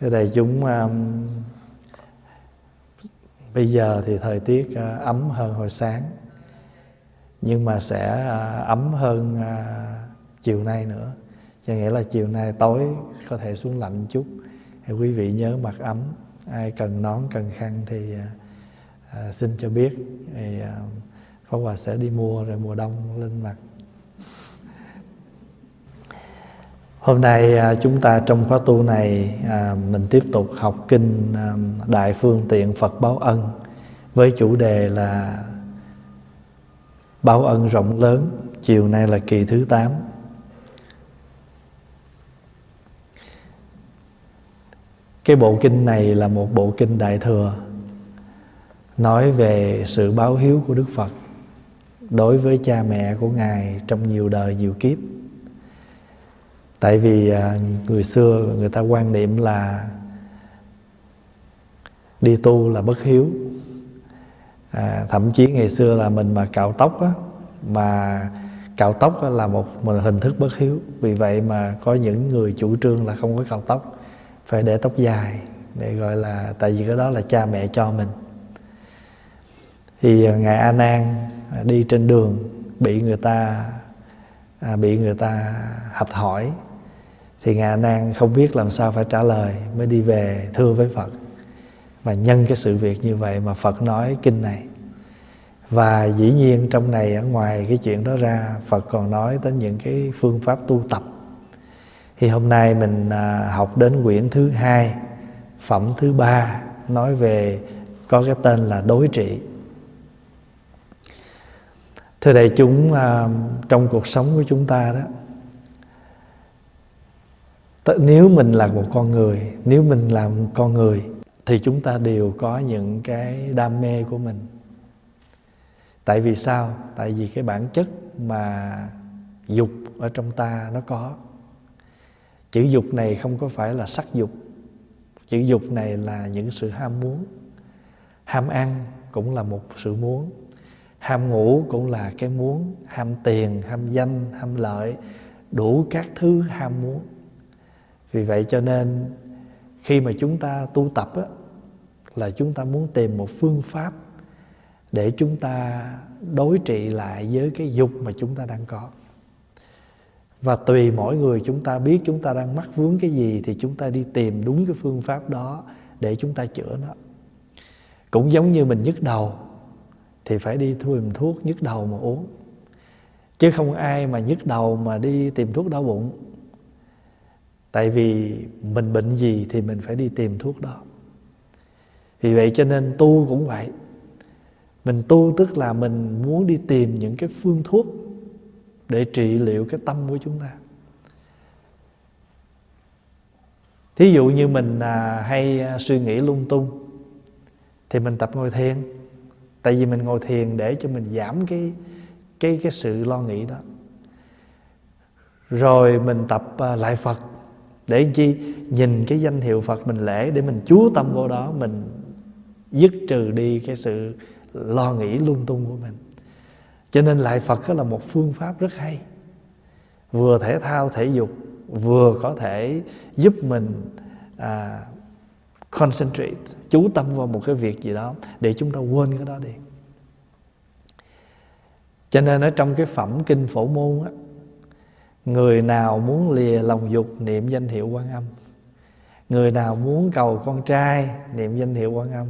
cái đại chúng um, bây giờ thì thời tiết uh, ấm hơn hồi sáng nhưng mà sẽ uh, ấm hơn uh, chiều nay nữa. Cho nghĩa là chiều nay tối có thể xuống lạnh chút. Thì quý vị nhớ mặc ấm. Ai cần nón cần khăn thì uh, uh xin cho biết. Thì uh, Pháp Hòa sẽ đi mua rồi mùa đông lên mặt. Hôm nay à, chúng ta trong khóa tu này à, mình tiếp tục học kinh à, Đại Phương Tiện Phật Báo Ân với chủ đề là Báo Ân rộng lớn. Chiều nay là kỳ thứ 8. Cái bộ kinh này là một bộ kinh Đại Thừa nói về sự báo hiếu của Đức Phật đối với cha mẹ của Ngài trong nhiều đời nhiều kiếp tại vì à, người xưa người ta quan niệm là đi tu là bất hiếu. À, thậm chí ngày xưa là mình mà cạo tóc á mà cạo tóc là một, hình thức bất hiếu. Vì vậy mà có những người chủ trương là không có cạo tóc phải để tóc dài để gọi là tại vì cái đó là cha mẹ cho mình. Thì à, ngài a nan à, đi trên đường bị người ta à, bị người ta hạch hỏi thì ngài nan không biết làm sao phải trả lời mới đi về thưa với phật. Và nhân cái sự việc như vậy mà phật nói kinh này. Và dĩ nhiên trong này ở ngoài cái chuyện đó ra, phật còn nói tới những cái phương pháp tu tập. Thì hôm nay mình à, học đến quyển thứ hai, phẩm thứ ba, nói về có cái tên là đối trị. Thưa đại chúng à, trong cuộc sống của chúng ta đó nếu mình là một con người, nếu mình là một con người, thì chúng ta đều có những cái đam mê của mình. Tại vì sao? Tại vì cái bản chất mà dục ở trong ta nó có. Chữ dục này không có phải là sắc dục. Chữ dục này là những sự ham muốn. Ham ăn cũng là một sự muốn. Ham ngủ cũng là cái muốn. Ham tiền, ham danh, ham lợi, đủ các thứ ham muốn vì vậy cho nên khi mà chúng ta tu tập á, là chúng ta muốn tìm một phương pháp để chúng ta đối trị lại với cái dục mà chúng ta đang có. Và tùy mỗi người chúng ta biết chúng ta đang mắc vướng cái gì thì chúng ta đi tìm đúng cái phương pháp đó để chúng ta chữa nó. Cũng giống như mình nhức đầu thì phải đi tìm thuốc nhức đầu mà uống. Chứ không ai mà nhức đầu mà đi tìm thuốc đau bụng tại vì mình bệnh gì thì mình phải đi tìm thuốc đó. Vì vậy cho nên tu cũng vậy. Mình tu tức là mình muốn đi tìm những cái phương thuốc để trị liệu cái tâm của chúng ta. Thí dụ như mình à, hay à, suy nghĩ lung tung thì mình tập ngồi thiền. Tại vì mình ngồi thiền để cho mình giảm cái cái cái sự lo nghĩ đó. Rồi mình tập à, lại phật để chi? Nhìn cái danh hiệu phật mình lễ để mình chú tâm vô đó mình dứt trừ đi cái sự lo nghĩ lung tung của mình. Cho nên lại phật đó là một phương pháp rất hay. Vừa thể thao thể dục vừa có thể giúp mình à, concentrate chú tâm vào một cái việc gì đó để chúng ta quên cái đó đi. Cho nên ở trong cái phẩm kinh phổ môn á người nào muốn lìa lòng dục, niệm danh hiệu quan âm. Người nào muốn cầu con trai, niệm danh hiệu quan âm.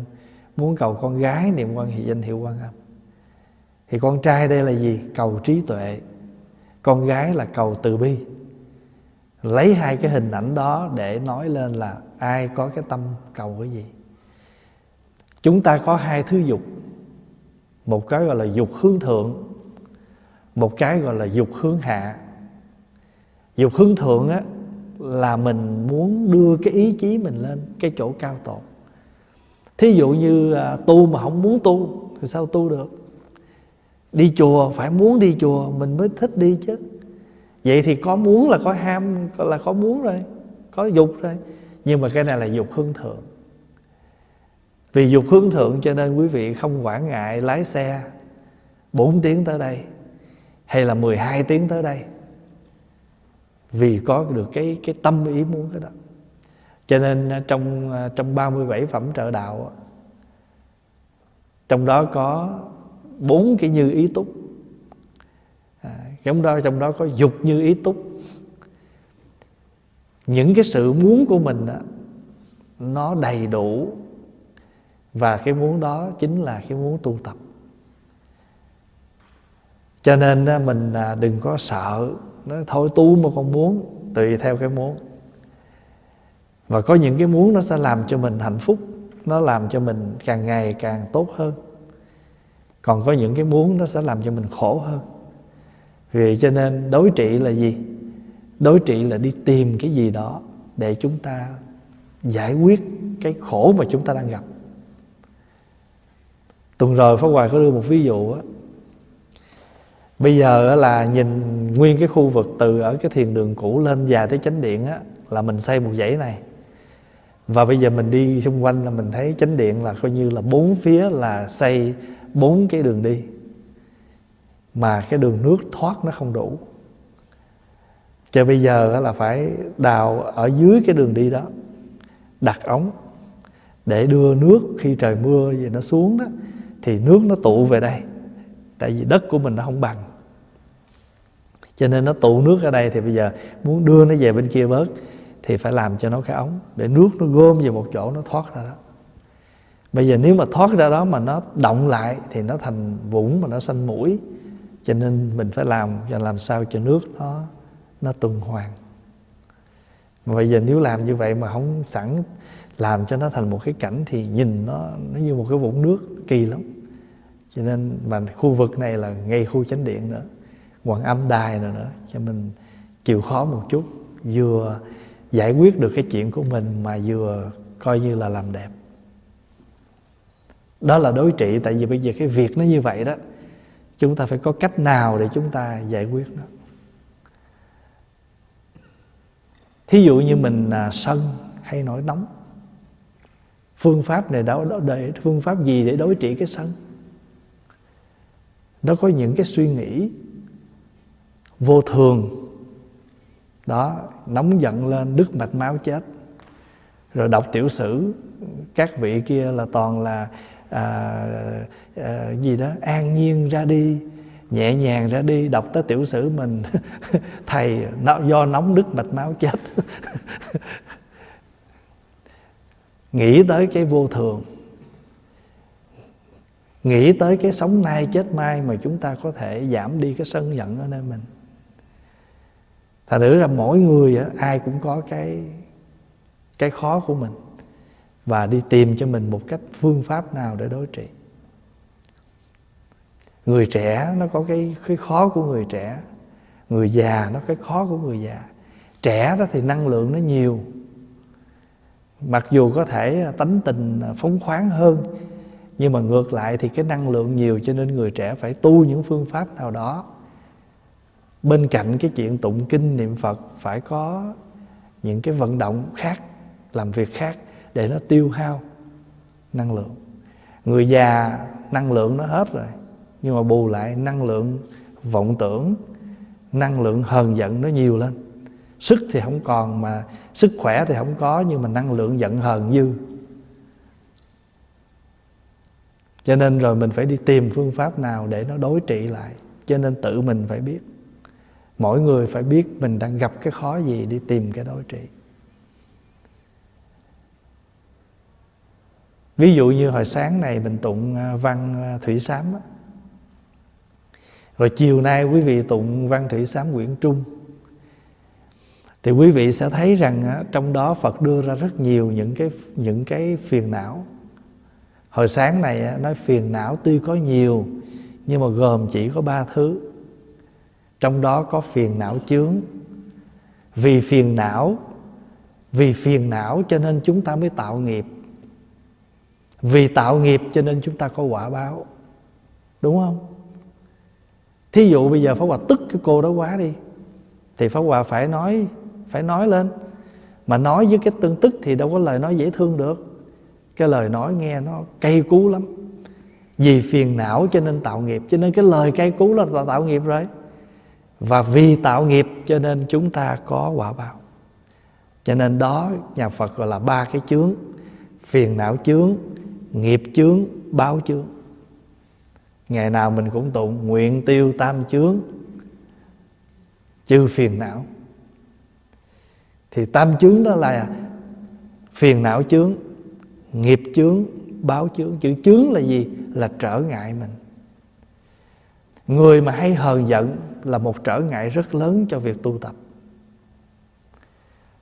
Muốn cầu con gái, niệm quan hệ danh hiệu quan âm. Thì con trai đây là gì? Cầu trí tuệ. Con gái là cầu từ bi. Lấy hai cái hình ảnh đó để nói lên là ai có cái tâm cầu cái gì. Chúng ta có hai thứ dục. Một cái gọi là dục hướng thượng, một cái gọi là dục hướng hạ dục hướng thượng á là mình muốn đưa cái ý chí mình lên cái chỗ cao tột. Thí dụ như à, tu mà không muốn tu thì sao tu được? Đi chùa phải muốn đi chùa mình mới thích đi chứ. Vậy thì có muốn là có ham là có muốn rồi có dục rồi. Nhưng mà cái này là dục hướng thượng. Vì dục hướng thượng cho nên quý vị không quản ngại lái xe 4 tiếng tới đây hay là 12 tiếng tới đây vì có được cái cái tâm ý muốn cái đó. Cho nên à, trong à, trong 37 phẩm trợ đạo trong đó có bốn cái như ý túc. À, trong đó trong đó có dục như ý túc. Những cái sự muốn của mình đó, nó đầy đủ. Và cái muốn đó chính là cái muốn tu tập. Cho nên mình à, đừng có sợ nói, thôi tu mà con muốn, tùy theo cái muốn. Và có những cái muốn nó sẽ làm cho mình hạnh phúc, nó làm cho mình càng ngày càng tốt hơn. Còn có những cái muốn nó sẽ làm cho mình khổ hơn. Vì cho nên đối trị là gì? Đối trị là đi tìm cái gì đó để chúng ta giải quyết cái khổ mà chúng ta đang gặp. Tuần rồi Pháp Hoài có đưa một ví dụ á bây giờ là nhìn nguyên cái khu vực từ ở cái thiền đường cũ lên dài tới chánh điện á, là mình xây một dãy này. Và bây giờ mình đi xung quanh là mình thấy chánh điện là coi như là bốn phía là xây bốn cái đường đi. Mà cái đường nước thoát nó không đủ. Cho bây giờ là phải đào ở dưới cái đường đi đó, đặt ống để đưa nước khi trời mưa về nó xuống đó, thì nước nó tụ về đây. Tại vì đất của mình nó không bằng cho nên nó tụ nước ở đây thì bây giờ muốn đưa nó về bên kia bớt thì phải làm cho nó cái ống để nước nó gom về một chỗ nó thoát ra đó. Bây giờ nếu mà thoát ra đó mà nó động lại thì nó thành vũng mà nó xanh mũi. Cho nên mình phải làm cho làm sao cho nước nó nó tuần hoàn. Mà bây giờ nếu làm như vậy mà không sẵn làm cho nó thành một cái cảnh thì nhìn nó nó như một cái vũng nước kỳ lắm. Cho nên mà khu vực này là ngay khu chánh điện nữa hoàng âm đài nữa nữa cho mình chịu khó một chút vừa giải quyết được cái chuyện của mình mà vừa coi như là làm đẹp. Đó là đối trị tại vì bây giờ cái việc nó như vậy đó chúng ta phải có cách nào để chúng ta giải quyết nó? Thí dụ như mình à, sân hay nổi nóng phương pháp này đó để phương pháp gì để đối trị cái sân? Nó có những cái suy nghĩ vô thường. Đó nóng giận lên đứt mạch máu chết. Rồi đọc tiểu sử các vị kia là toàn là à, à, gì đó an nhiên ra đi nhẹ nhàng ra đi đọc tới tiểu sử mình. Thầy nó do nóng đứt mạch máu chết. Nghĩ tới cái vô thường. Nghĩ tới cái sống nay chết mai mà chúng ta có thể giảm đi cái sân giận ở nơi mình thành thử ra mỗi người ai cũng có cái cái khó của mình và đi tìm cho mình một cách phương pháp nào để đối trị. Người trẻ nó có cái cái khó của người trẻ, người già nó cái khó của người già. Trẻ đó thì năng lượng nó nhiều. Mặc dù có thể à, tánh tình à, phóng khoáng hơn, nhưng mà ngược lại thì cái năng lượng nhiều cho nên người trẻ phải tu những phương pháp nào đó bên cạnh cái chuyện tụng kinh niệm phật, phải có những cái vận động khác, làm việc khác để nó tiêu hao năng lượng. Người già, năng lượng nó hết rồi, nhưng mà bù lại năng lượng vọng tưởng, năng lượng hờn giận nó nhiều lên. Sức thì không còn mà sức khỏe thì không có, nhưng mà năng lượng giận hờn dư cho nên rồi mình phải đi tìm phương pháp nào để nó đối trị lại. Cho nên tự mình phải biết mỗi người phải biết mình đang gặp cái khó gì đi tìm cái đối trị. Ví dụ như hồi sáng này mình tụng à, văn à, thủy sám rồi chiều nay quý vị tụng văn thủy sám quyển trung. Thì quý vị sẽ thấy rằng à, trong đó Phật đưa ra rất nhiều những cái những cái phiền não. Hồi sáng này nói phiền não tuy có nhiều, nhưng mà gồm chỉ có ba thứ trong đó có phiền não chướng. Vì phiền não, vì phiền não cho nên chúng ta mới tạo nghiệp. Vì tạo nghiệp cho nên chúng ta có quả báo. Đúng không? Thí dụ bây giờ pháp hòa tức cái cô đó quá đi, thì pháp hòa phải nói phải nói lên. Mà nói với cái tương tức thì đâu có lời nói dễ thương được. Cái lời nói nghe nó cay cú lắm. Vì phiền não cho nên tạo nghiệp, cho nên cái lời cay cú là tạo nghiệp rồi và vì tạo nghiệp cho nên chúng ta có quả báo. Cho nên đó, nhà phật gọi là ba cái chướng. Phiền não chướng, nghiệp chướng, báo chướng. Ngày nào mình cũng tụng nguyện tiêu tam chướng, trừ phiền não. Thì tam chướng đó là phiền não chướng, nghiệp chướng, báo chướng. Chữ chướng là gì? Là trở ngại mình. Người mà hay hờn giận là một trở ngại rất lớn cho việc tu tập.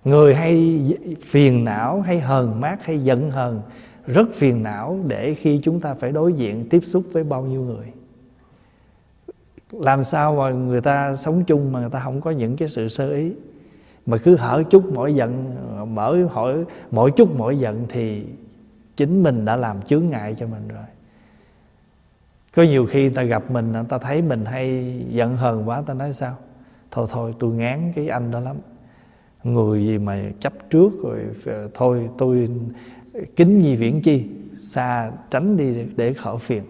Người hay phiền não, hay hờn mát, hay giận hờn, rất phiền não để khi chúng ta phải đối diện tiếp xúc với bao nhiêu người. Làm sao mà người ta sống chung mà người ta không có những cái sự sơ ý? Mà cứ hở chút mỗi giận, mở hỏi, mỗi chút mỗi giận thì chính mình đã làm chướng ngại cho mình rồi có nhiều khi người ta gặp mình, người ta thấy mình hay giận hờn quá ta nói sao? Thôi thôi, tôi ngán cái anh đó lắm. Người gì mà chấp trước rồi ờ, thôi, tôi kính nhi viễn chi, xa tránh đi để khỏi phiền.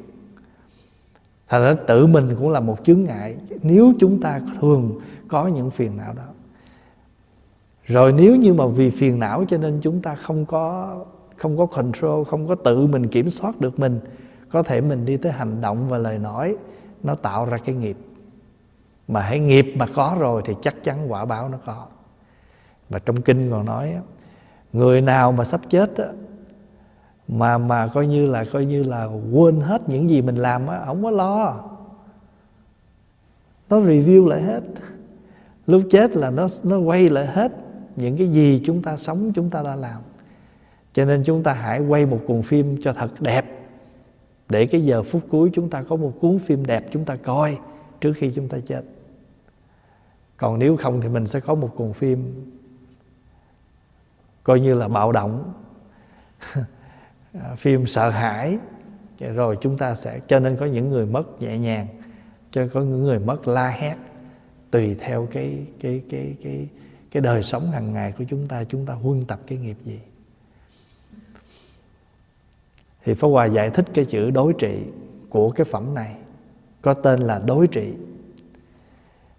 Thành ra tự mình cũng là một chướng ngại. Nếu chúng ta thường có những phiền não đó. Rồi nếu như mà vì phiền não cho nên chúng ta không có không có control, không có tự mình kiểm soát được mình có thể mình đi tới hành động và lời nói nó tạo ra cái nghiệp. Mà hãy nghiệp mà có rồi thì chắc chắn quả báo nó có. Và trong kinh còn nói người nào mà sắp chết á, mà mà coi như là coi như là quên hết những gì mình làm á không có lo. Nó review lại hết. Lúc chết là nó nó quay lại hết những cái gì chúng ta sống chúng ta đã làm. Cho nên chúng ta hãy quay một cuồng phim cho thật đẹp để cái giờ phút cuối chúng ta có một cuốn phim đẹp chúng ta coi trước khi chúng ta chết. Còn nếu không thì mình sẽ có một cuộn phim coi như là bạo động. Phim sợ hãi. Rồi chúng ta sẽ, cho nên có những người mất nhẹ nhàng, cho có những người mất la hét, tùy theo cái cái cái cái cái đời sống hàng ngày của chúng ta chúng ta huân tập cái nghiệp gì thì Pháp Hòa giải thích cái chữ đối trị của cái phẩm này, có tên là đối trị.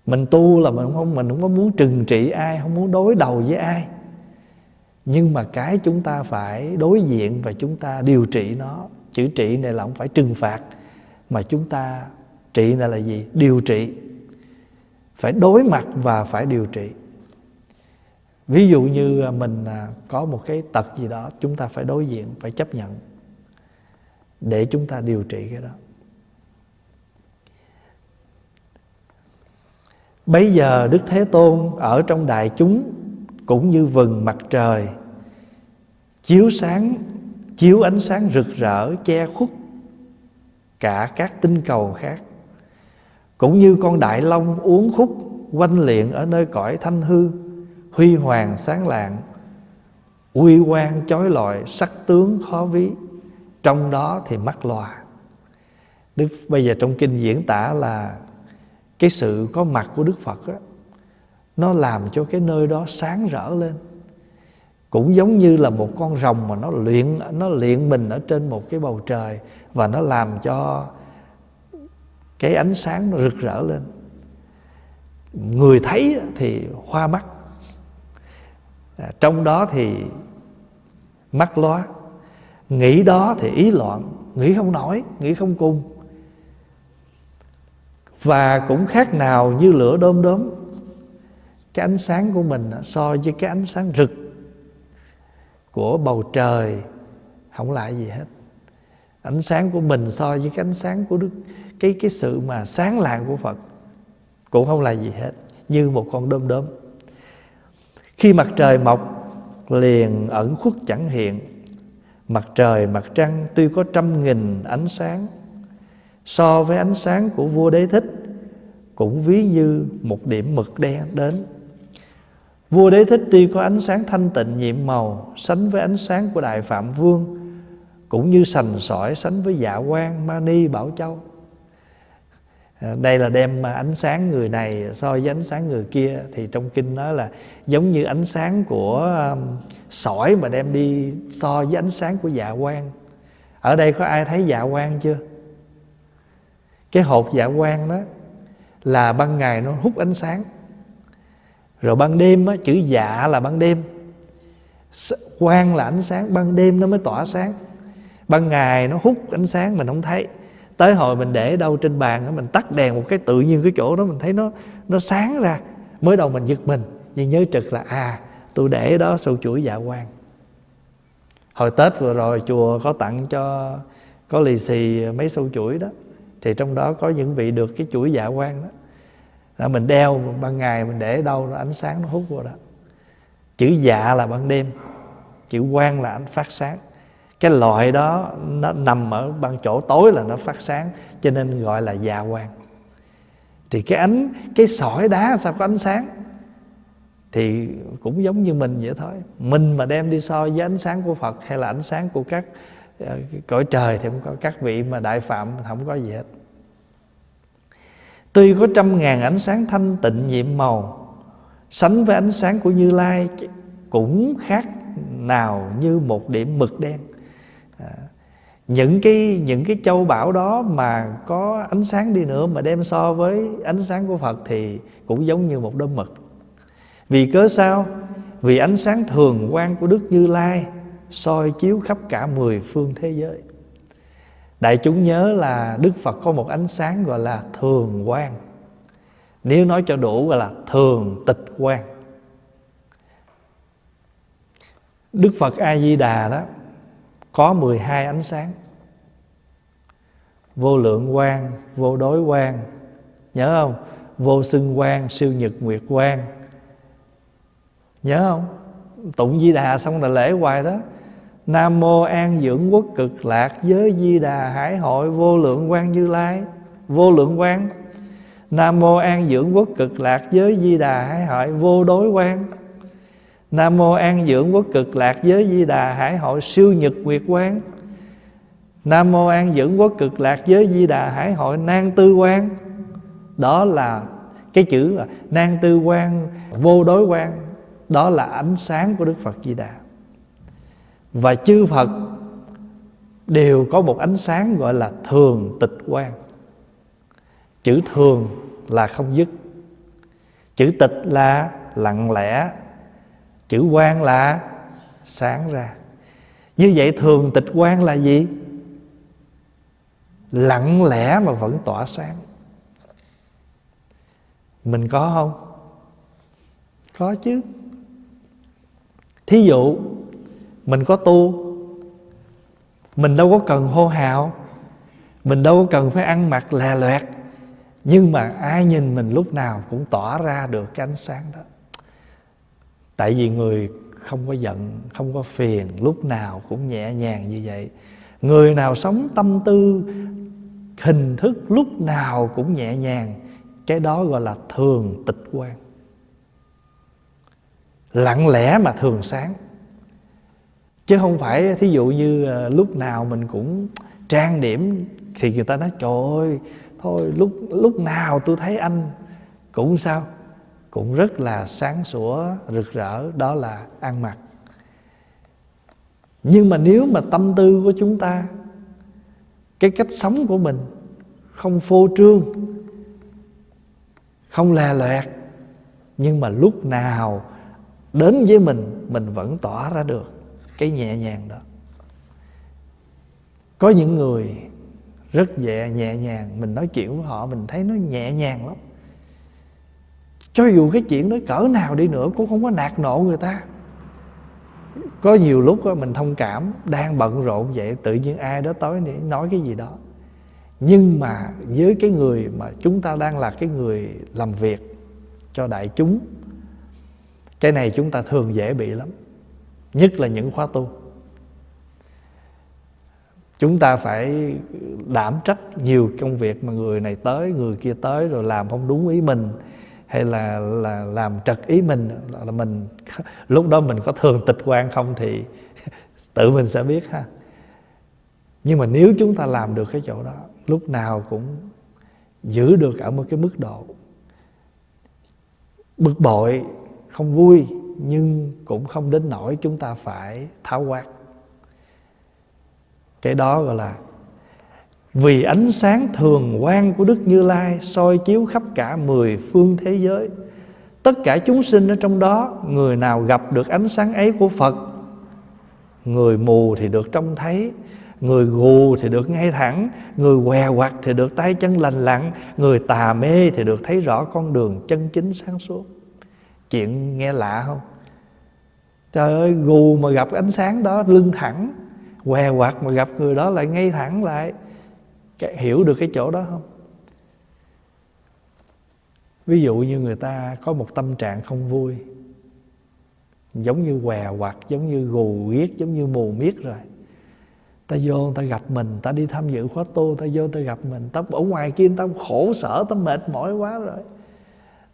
Mình tu là mình không mình không có muốn trừng trị ai, không muốn đối đầu với ai. Nhưng mà cái chúng ta phải đối diện và chúng ta điều trị nó. Chữ trị này là không phải trừng phạt, mà chúng ta trị này là gì? Điều trị. Phải đối mặt và phải điều trị. Ví dụ như à, mình à, có một cái tật gì đó, chúng ta phải đối diện, phải chấp nhận để chúng ta điều trị cái đó. Bây giờ Đức Thế Tôn ở trong đại chúng cũng như vầng mặt trời, chiếu sáng, chiếu ánh sáng rực rỡ, che khuất cả các tinh cầu khác, cũng như con đại long uống khúc quanh liện ở nơi cõi thanh hư, huy hoàng sáng lạng, uy quan chói lọi, sắc tướng khó ví trong đó thì mắc loa đức bây giờ trong kinh diễn tả là cái sự có mặt của đức phật đó, nó làm cho cái nơi đó sáng rỡ lên. Cũng giống như là một con rồng mà nó luyện nó luyện mình ở trên một cái bầu trời và nó làm cho cái ánh sáng nó rực rỡ lên. Người thấy thì hoa mắt. À, trong đó thì mắt lóa nghĩ đó thì ý loạn, nghĩ không nổi, nghĩ không cung và cũng khác nào như lửa đom đóm, cái ánh sáng của mình so với cái ánh sáng rực của bầu trời không lại gì hết. Ánh sáng của mình so với cái ánh sáng của đức, cái cái sự mà sáng lạng của phật cũng không là gì hết, như một con đom đóm. Khi mặt trời mọc, liền ẩn khuất chẳng hiện mặt trời, mặt trăng tuy có trăm nghìn ánh sáng, so với ánh sáng của vua đế thích cũng ví như một điểm mực đen đến. Vua Đế Thích tuy có ánh sáng thanh tịnh nhiệm màu, Sánh với ánh sáng của Đại Phạm Vương, Cũng như sành sỏi sánh với dạ quan Mani Bảo Châu. À, đây là đem ánh sáng người này so với ánh sáng người kia. Thì trong kinh nói là giống như ánh sáng của um, sỏi mà đem đi so với ánh sáng của dạ quan. Ở đây có ai thấy dạ quan chưa? Cái hộp dạ quan đó là ban ngày nó hút ánh sáng. Rồi ban đêm á, chữ dạ là ban đêm. Quang là ánh sáng ban đêm nó mới tỏa sáng. Ban ngày nó hút ánh sáng mình không thấy tới hồi mình để đâu trên bàn mình tắt đèn một cái tự nhiên cái chỗ đó, mình thấy nó nó sáng ra. Mới đầu mình giật mình, nhưng nhớ trực là à tôi để đó sâu chuỗi dạ quan. Hồi tết vừa rồi chùa có tặng cho, có lì xì mấy sâu chuỗi đó. Thì trong đó có những vị được cái chuỗi dạ quan đó. Là mình đeo, ban ngày mình để đâu nó ánh sáng nó hút vào đó. Chữ dạ là ban đêm, chữ quan là ánh phát sáng cái loại đó nó nằm ở ban chỗ tối là nó phát sáng, cho nên gọi là già quang thì cái ánh, cái sỏi đá sao có ánh sáng? Thì cũng giống như mình vậy thôi. Mình mà đem đi so với ánh sáng của phật hay là ánh sáng của các ờ, cõi trời thì không có, các vị mà đại phạm không có gì hết. Tuy có trăm ngàn ánh sáng thanh tịnh nhiệm màu, sánh với ánh sáng của như lai cũng khác nào như một điểm mực đen những cái những cái châu bảo đó mà có ánh sáng đi nữa mà đem so với ánh sáng của Phật thì cũng giống như một đốm mực. Vì cớ sao? Vì ánh sáng thường quang của Đức Như Lai soi chiếu khắp cả mười phương thế giới. Đại chúng nhớ là Đức Phật có một ánh sáng gọi là thường quang. Nếu nói cho đủ gọi là thường tịch quang. Đức Phật A Di Đà đó có 12 ánh sáng. Vô lượng quang, vô đối quang, nhớ không? Vô xưng quang, siêu nhật nguyệt quang. Nhớ không? Tụng Di Đà xong là lễ hoài đó. Nam mô An dưỡng quốc cực lạc giới Di Đà Hải hội vô lượng quang Như Lai. Vô lượng quang. Nam mô An dưỡng quốc cực lạc giới Di Đà Hải hội vô đối quang. Nam mô An dưỡng quốc cực lạc giới Di Đà Hải hội siêu nhật nguyệt quang. Nam mô An dưỡng quốc cực lạc giới Di Đà Hải hội nan tư quang. Đó là cái chữ là nan tư quang, vô đối quang. Đó là ánh sáng của Đức Phật Di Đà. Và chư Phật đều có một ánh sáng gọi là thường tịch quang. Chữ thường là không dứt. Chữ tịch là lặng lẽ chữ quang là sáng ra. Như vậy thường tịch quang là gì? Lặng lẽ mà vẫn tỏa sáng. Mình có không? Có chứ. Thí dụ, mình có tu, mình đâu có cần hô hào, mình đâu có cần phải ăn mặc lè loẹt, nhưng mà ai nhìn mình lúc nào cũng tỏa ra được cái ánh sáng đó tại vì người không có giận, không có phiền, lúc nào cũng nhẹ nhàng như vậy. Người nào sống tâm tư, hình thức lúc nào cũng nhẹ nhàng, cái đó gọi là thường tịch quan. Lặng lẽ mà thường sáng. Chứ không phải, thí dụ như ờ, lúc nào mình cũng trang điểm thì người ta nói, trời ơi, thôi lúc lúc nào tôi thấy anh cũng sao? Cũng rất là sáng sủa, rực rỡ, đó là ăn mặc. Nhưng mà nếu mà tâm tư của chúng ta, cái cách sống của mình không phô trương, không lè loẹt, nhưng mà lúc nào đến với mình mình vẫn tỏa ra được cái nhẹ nhàng đó. Có những người rất nhẹ nhẹ nhàng, mình nói chuyện với họ, mình thấy nó nhẹ nhàng lắm cho dù cái chuyện đó cỡ nào đi nữa cũng không có nạt nộ người ta. Có nhiều lúc đó, mình thông cảm đang bận rộn vậy tự nhiên ai đó tới để nói cái gì đó. Nhưng mà với cái người mà chúng ta đang là cái người làm việc cho đại chúng cái này chúng ta thường dễ bị lắm nhất là những khóa tu. Chúng ta phải đảm trách nhiều công việc mà người này tới người kia tới rồi làm không đúng ý mình hay là là làm trật ý mình, là mình lúc đó mình có thường tịch quan không thì tự mình sẽ biết ha. Nhưng mà nếu chúng ta làm được cái chỗ đó, lúc nào cũng giữ được ở một cái mức độ bực bội, không vui, nhưng cũng không đến nỗi chúng ta phải tháo quát. Cái đó gọi là vì ánh sáng thường quang của Đức Như Lai soi chiếu khắp cả mười phương thế giới. Tất cả chúng sinh ở trong đó, Người nào gặp được ánh sáng ấy của Phật, người mù thì được trông thấy, người gù thì được ngay thẳng, người què quặt thì được tay chân lành lặn, người tà mê thì được thấy rõ con đường chân chính sáng suốt. Chuyện nghe lạ không? Trời ơi, gù mà gặp ánh sáng đó lưng thẳng, què quặt mà gặp người đó lại ngay thẳng lại hiểu được cái chỗ đó không? Ví dụ như người ta có một tâm trạng không vui, giống như què quặt, giống như gù ghiết giống như mù miết rồi. Ta vô, ta gặp mình, ta đi tham dự khóa tu, ta vô, ta gặp mình, ta ở ngoài kia ta khổ sở, ta mệt mỏi quá rồi.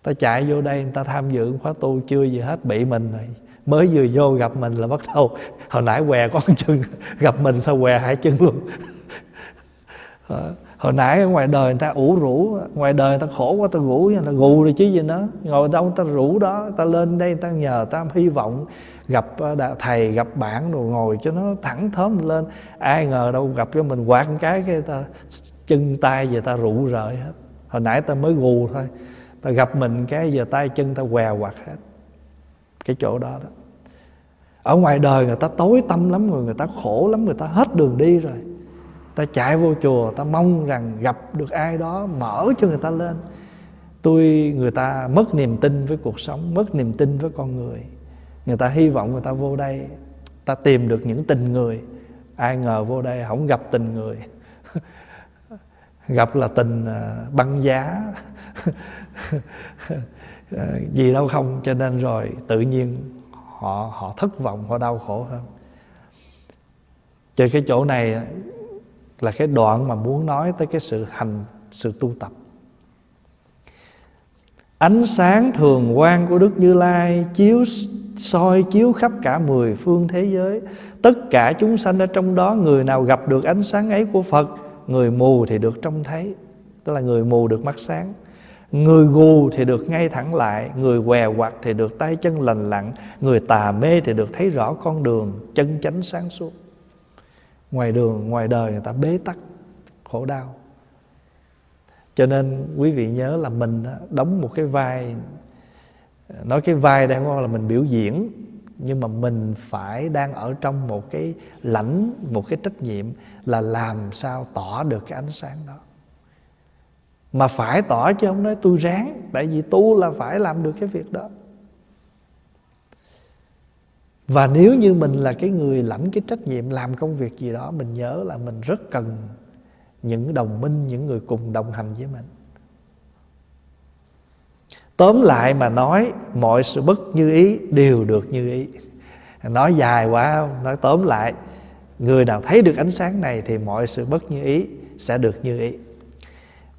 Ta chạy vô đây, người ta tham dự khóa tu, chưa gì hết, bị mình rồi. Mới vừa vô gặp mình là bắt đầu, hồi nãy què con chân gặp mình sao què hai chân luôn hồi nãy ở ngoài đời người ta ủ rũ, ngoài đời người ta khổ quá, ta rủ là gù rồi chứ gì nữa. Ngồi đâu ta rủ đó, ta lên đây ta nhờ, ta hy vọng gặp ờ, thầy, gặp bạn rồi ngồi cho nó thẳng thớm lên. Ai ngờ đâu gặp cho mình quạt một cái cái ta chân tay về ta rủ rời hết. Hồi nãy ta mới gù thôi, ta gặp mình cái giờ tay chân ta què quạt hết. Cái chỗ đó đó. Ở ngoài đời người ta tối tâm lắm rồi người ta khổ lắm, người ta hết đường đi rồi ta chạy vô chùa, ta mong rằng gặp được ai đó mở cho người ta lên. Tôi, người ta mất niềm tin với cuộc sống, mất niềm tin với con người. Người ta hy vọng người ta vô đây, ta tìm được những tình người. Ai ngờ vô đây không gặp tình người. Gặp là tình à, băng giá. Gì đâu không, cho nên rồi tự nhiên họ họ thất vọng, họ đau khổ hơn. Trên cái chỗ này là cái đoạn mà muốn nói tới cái sự hành, sự tu tập. Ánh sáng thường quang của đức như lai chiếu soi chiếu khắp cả mười phương thế giới. Tất cả chúng sanh ở trong đó, người nào gặp được ánh sáng ấy của phật, người mù thì được trông thấy, tức là người mù được mắt sáng. Người gù thì được ngay thẳng lại, người què quặt thì được tay chân lành lặn, người tà mê thì được thấy rõ con đường chân chánh sáng suốt ngoài đường, ngoài đời người ta bế tắc, khổ đau. Cho nên quý vị nhớ là mình đóng một cái vai, nói cái vai đang không là mình biểu diễn, nhưng mà mình phải đang ở trong một cái lãnh, một cái trách nhiệm là làm sao tỏ được cái ánh sáng đó. Mà phải tỏ chứ không nói tôi ráng, tại vì tu là phải làm được cái việc đó và nếu như mình là cái người lãnh cái trách nhiệm làm công việc gì đó mình nhớ là mình rất cần những đồng minh những người cùng đồng hành với mình. Tóm lại mà nói mọi sự bất như ý đều được như ý. Nói dài quá không nói tóm lại người nào thấy được ánh sáng này thì mọi sự bất như ý sẽ được như ý.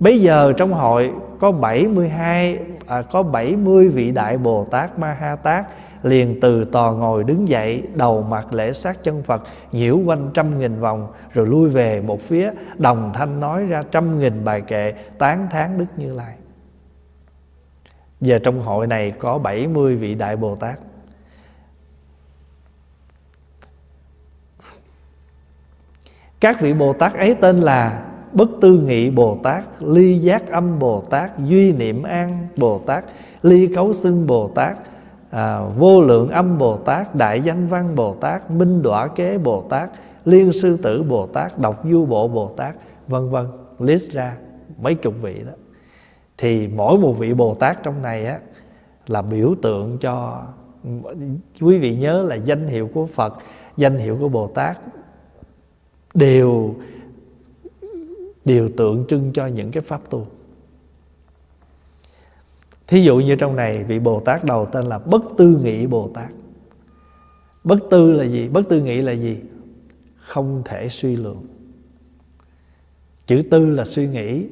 Bây giờ trong hội có 72 à, có 70 vị đại Bồ Tát Ma Ha Tát liền từ tò ngồi đứng dậy, đầu mặt lễ sát chân Phật, nhiễu quanh trăm nghìn vòng, rồi lui về một phía, đồng thanh nói ra trăm nghìn bài kệ, tán thán Đức Như Lai. Giờ trong hội này có 70 vị đại Bồ Tát. Các vị Bồ Tát ấy tên là Bất tư nghị Bồ Tát, Ly giác âm Bồ Tát, Duy niệm an Bồ Tát, Ly cấu xưng Bồ Tát à, Vô lượng âm Bồ Tát Đại danh văn Bồ Tát Minh đọa kế Bồ Tát Liên sư tử Bồ Tát Độc du bộ Bồ Tát Vân vân List ra mấy chục vị đó. Thì mỗi một vị Bồ Tát trong này á Là biểu tượng cho Quý vị nhớ là danh hiệu của Phật Danh hiệu của Bồ Tát Đều đều tượng trưng cho những cái pháp tu thí dụ như trong này, vị bồ tát đầu tên là bất tư nghị bồ tát. Bất tư là gì? Bất tư nghị là gì? Không thể suy lượng chữ tư là suy nghĩ,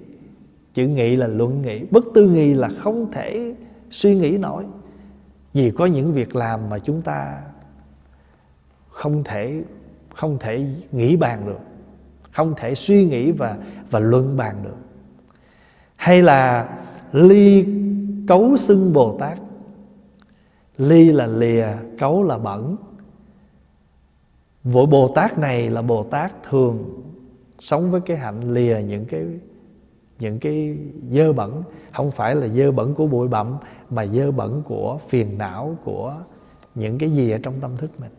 chữ nghị là luận nghị bất tư nghị là không thể suy nghĩ nổi. Vì có những việc làm mà chúng ta không thể không thể nghĩ bàn được, không thể suy nghĩ và và luận bàn được. Hay là ly cấu xưng bồ tát. Ly là lìa, cấu là bẩn. Vội Bồ Tát này là Bồ Tát thường sống với cái hạnh lìa những cái những cái dơ bẩn. Không phải là dơ bẩn của bụi bặm, mà dơ bẩn của phiền não, của những cái gì ở trong tâm thức mình.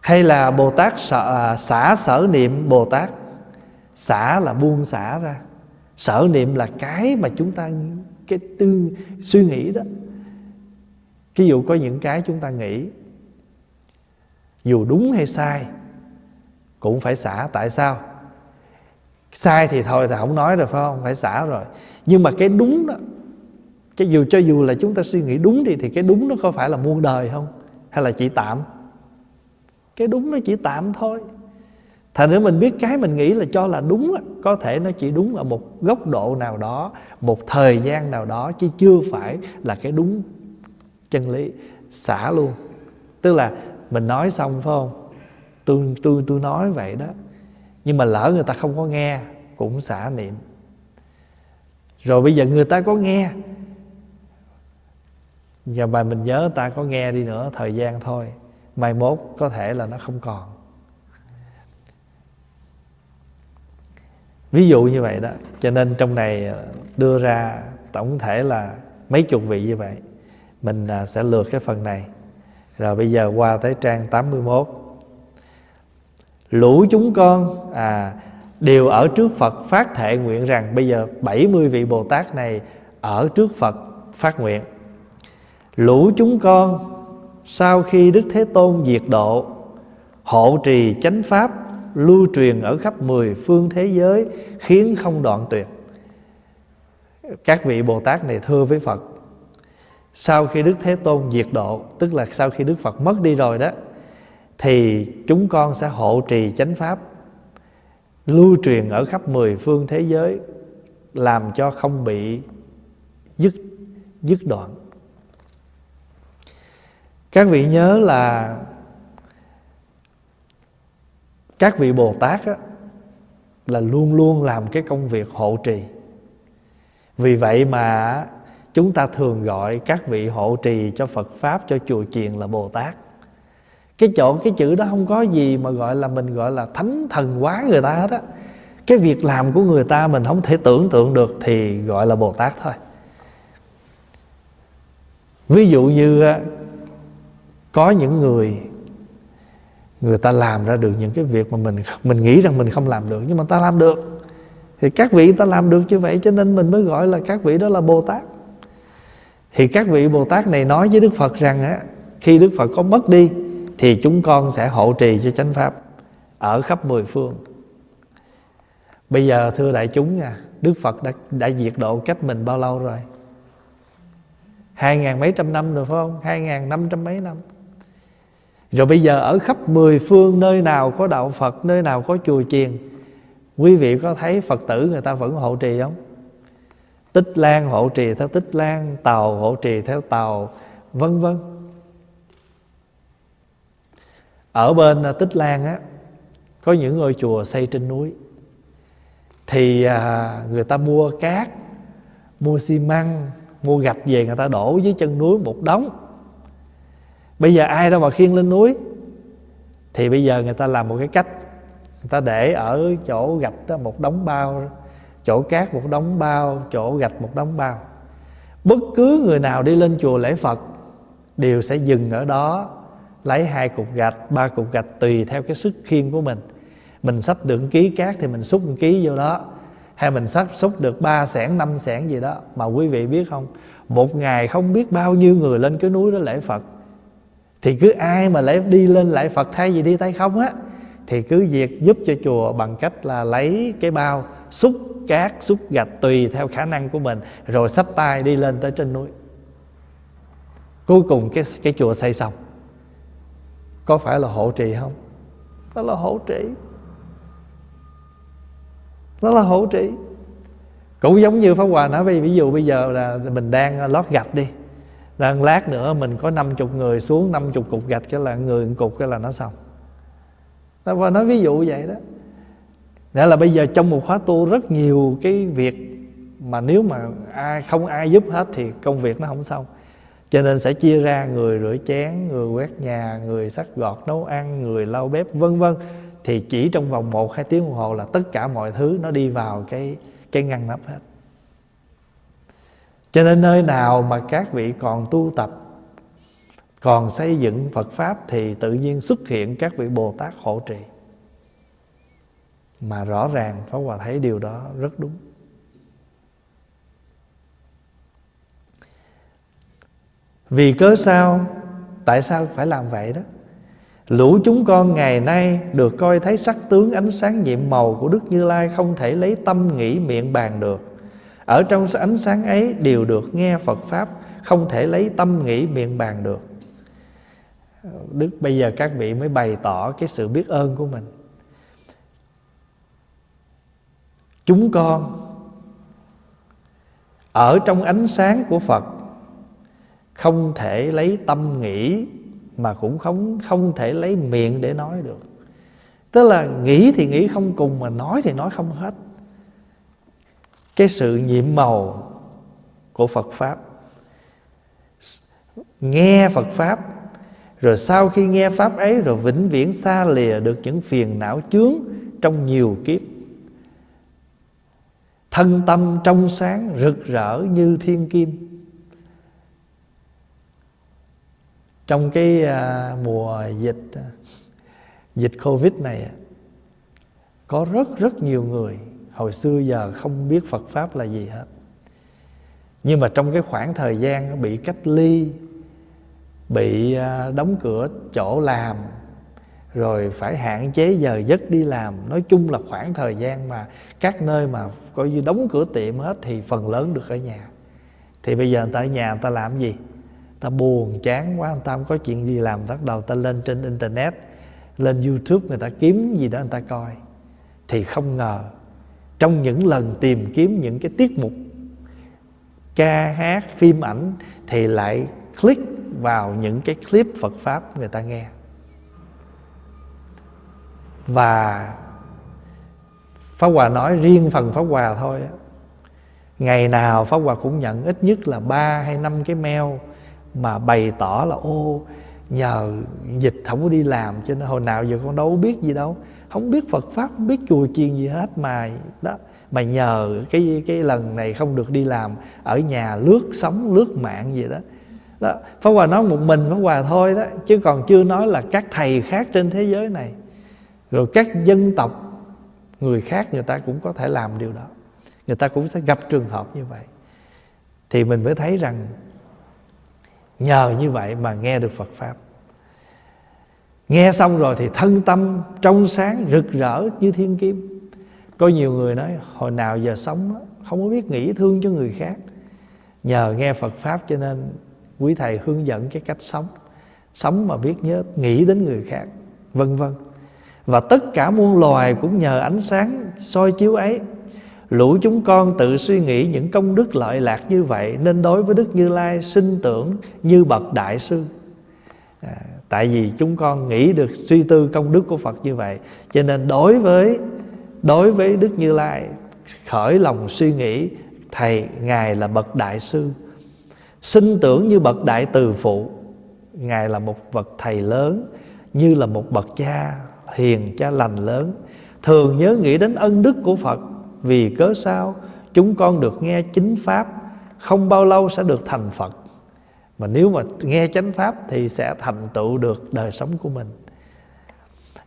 Hay là bồ tát sợ à, xả sở niệm bồ tát. Xả là buông xả ra sở niệm là cái mà chúng ta cái tư, suy nghĩ đó. Ví dụ có những cái chúng ta nghĩ, dù đúng hay sai, cũng phải xả. Tại sao? Sai thì thôi là không nói rồi, phải không? Phải xả rồi. Nhưng mà cái đúng đó, cái dù, cho dù là chúng ta suy nghĩ đúng đi, thì cái đúng nó có phải là muôn đời không? Hay là chỉ tạm? Cái đúng nó chỉ tạm thôi thành ra mình biết cái mình nghĩ là cho là đúng có thể nó chỉ đúng ở một góc độ nào đó, một thời gian nào đó, chứ chưa phải là cái đúng chân lý, xả luôn. Tức là mình nói xong, phải không? Tôi tôi tôi nói vậy đó. Nhưng mà lỡ người ta không có nghe, cũng xả niệm. Rồi bây giờ người ta có nghe. Giờ mà mình nhớ ta có nghe đi nữa, thời gian thôi. Mai mốt có thể là nó không còn. Ví dụ như vậy đó. Cho nên trong này ờ, đưa ra tổng thể là mấy chục vị như vậy. Mình à, sẽ lượt cái phần này. Rồi bây giờ qua tới trang 81 Lũ chúng con à, đều ở trước Phật phát thệ nguyện rằng Bây giờ 70 vị Bồ Tát này ở trước Phật phát nguyện. Lũ chúng con sau khi Đức Thế Tôn diệt độ Hộ trì chánh pháp lưu truyền ở khắp mười phương thế giới Khiến không đoạn tuyệt. Các vị Bồ Tát này thưa với Phật Sau khi Đức Thế Tôn diệt độ Tức là sau khi Đức Phật mất đi rồi đó Thì chúng con sẽ hộ trì chánh pháp Lưu truyền ở khắp mười phương thế giới Làm cho không bị dứt, dứt đoạn. Các vị nhớ là các vị bồ tát á, là luôn luôn làm cái công việc hộ trì. Vì vậy mà chúng ta thường gọi các vị hộ trì cho phật pháp cho chùa chiền là bồ tát. Cái chỗ cái chữ đó không có gì mà gọi là mình gọi là thánh thần quá người ta hết á. Cái việc làm của người ta mình không thể tưởng tượng được thì gọi là bồ tát thôi. Ví dụ như có những người người ta làm ra được những cái việc mà mình mình nghĩ rằng mình không làm được, nhưng mà ta làm được. Thì các vị ta làm được như vậy cho nên mình mới gọi là các vị đó là bồ tát thì các vị bồ tát này nói với đức phật rằng á, khi đức phật có mất đi, thì chúng con sẽ hộ trì cho chánh pháp ở khắp mười phương. Bây giờ, thưa đại chúng nha đức phật đã đã diệt độ cách mình bao lâu rồi? Hai ngàn mấy trăm năm rồi phải không? Hai ngàn năm trăm mấy năm rồi bây giờ ở khắp mười phương nơi nào có đạo Phật Nơi nào có chùa chiền Quý vị có thấy Phật tử người ta vẫn hộ trì không? Tích Lan hộ trì theo Tích Lan Tàu hộ trì theo Tàu Vân vân. Ở bên à, Tích Lan á Có những ngôi chùa xây trên núi. Thì à, người ta mua cát Mua xi măng Mua gạch về người ta đổ dưới chân núi một đống bây giờ ai đâu mà khiêng lên núi? Thì bây giờ người ta làm một cái cách. Người ta để ở chỗ gạch đó một đống bao, chỗ cát một đống bao, chỗ gạch một đống bao. Bất cứ người nào đi lên chùa lễ phật, đều sẽ dừng ở đó, lấy hai cục gạch, ba cục gạch tùy theo cái sức khiên của mình. Mình xách được ký cát thì mình xúc một ký vô đó. Hay mình sắp xúc được ba sẻn năm sẻn gì đó. Mà quý vị biết không, một ngày không biết bao nhiêu người lên cái núi đó lễ phật thì cứ ai mà lấy đi lên lại phật thay vì đi tay không á, thì cứ việc giúp cho chùa bằng cách là lấy cái bao xúc cát, xúc gạch tùy theo khả năng của mình, rồi xách tay đi lên tới trên núi. Cuối cùng cái cái chùa xây xong. Có phải là hộ trì không? Đó là hộ trì. Đó là hộ trì. Cũng giống như pháp hòa nói, ví dụ bây giờ là mình đang lót gạch đi đang lát nữa mình có 50 người xuống 50 cục gạch cái là người một cục cái là nó xong. Và nói ví dụ vậy đó. Nghĩa là bây giờ trong một khóa tu rất nhiều cái việc mà nếu mà ai, không ai giúp hết thì công việc nó không xong. Cho nên sẽ chia ra người rửa chén, người quét nhà, người sắc gọt nấu ăn, người lau bếp, vân vân. Thì chỉ trong vòng một hai tiếng đồng hồ là tất cả mọi thứ nó đi vào cái cái ngăn nắp hết cho nên nơi nào mà các vị còn tu tập, còn xây dựng phật pháp thì tự nhiên xuất hiện các vị bồ tát hộ trì. Mà rõ ràng pháp hòa thấy điều đó rất đúng. Vì cớ sao, tại sao phải làm vậy đó? Lũ chúng con ngày nay được coi thấy sắc tướng ánh sáng nhiệm màu của đức như lai không thể lấy tâm nghĩ miệng bàn được ở trong ánh sáng ấy đều được nghe phật pháp, không thể lấy tâm nghĩ miệng bàn được. Đức, bây giờ các vị mới bày tỏ cái sự biết ơn của mình. Chúng con, ở trong ánh sáng của phật, không thể lấy tâm nghĩ mà cũng không không thể lấy miệng để nói được. Tức là nghĩ thì nghĩ không cùng mà nói thì nói không hết cái sự nhiệm màu của phật pháp. Nghe phật pháp rồi sau khi nghe pháp ấy rồi vĩnh viễn xa lìa được những phiền não chướng trong nhiều kiếp. Thân tâm trong sáng rực rỡ như thiên kim. Trong cái à, mùa dịch à, dịch covid này có rất rất nhiều người hồi xưa giờ không biết phật pháp là gì hết. Nhưng mà trong cái khoảng thời gian bị cách ly, bị à, đóng cửa chỗ làm, rồi phải hạn chế giờ giấc đi làm, nói chung là khoảng thời gian mà các nơi mà coi như đóng cửa tiệm hết thì phần lớn được ở nhà. Thì bây giờ người ta ở nhà người ta làm gì? Ta buồn, chán quá, người ta không có chuyện gì làm, bắt đầu ta lên trên internet, lên youtube người ta kiếm gì đó người ta coi. Thì không ngờ trong những lần tìm kiếm những cái tiết mục, ca hát, phim ảnh thì lại click vào những cái clip Phật pháp người ta nghe. Và Pháp Hòa nói riêng phần Pháp Hòa thôi Ngày nào Pháp Hòa cũng nhận ít nhất là ba hay năm cái mail Mà bày tỏ là, ô, Nhờ dịch không có đi làm Cho nên hồi nào giờ con đâu biết gì đâu. Không biết Phật Pháp, không biết chùa chiền gì hết Mà đó mà nhờ cái cái lần này không được đi làm Ở nhà lướt sóng, lướt mạng gì đó. Đó Pháp Hòa nói một mình Pháp Hòa thôi đó Chứ còn chưa nói là các thầy khác trên thế giới này. Rồi các dân tộc Người khác người ta cũng có thể làm điều đó. Người ta cũng sẽ gặp trường hợp như vậy. Thì mình mới thấy rằng Nhờ như vậy mà nghe được Phật Pháp. Nghe xong rồi thì thân tâm trong sáng rực rỡ như thiên kim. Có nhiều người nói hồi nào giờ sống không có biết nghĩ thương cho người khác. Nhờ nghe Phật Pháp cho nên quý thầy hướng dẫn cái cách sống. Sống mà biết nhớ nghĩ đến người khác vân vân. Và tất cả muôn loài cũng nhờ ánh sáng soi chiếu ấy. Lũ chúng con tự suy nghĩ những công đức lợi lạc như vậy nên đối với đức như lai sinh tưởng như bậc đại sư. À, tại vì chúng con nghĩ được suy tư công đức của phật như vậy. Cho nên đối với đối với đức như lai, khởi lòng suy nghĩ, thầy, ngài là bậc đại sư. Sinh tưởng như bậc đại từ phụ, ngài là một bậc thầy lớn, như là một bậc cha hiền, cha lành lớn. Thường nhớ nghĩ đến ân đức của phật, vì cớ sao? Chúng con được nghe chính pháp, không bao lâu sẽ được thành phật mà nếu mà nghe chánh pháp thì sẽ thành tựu được đời sống của mình.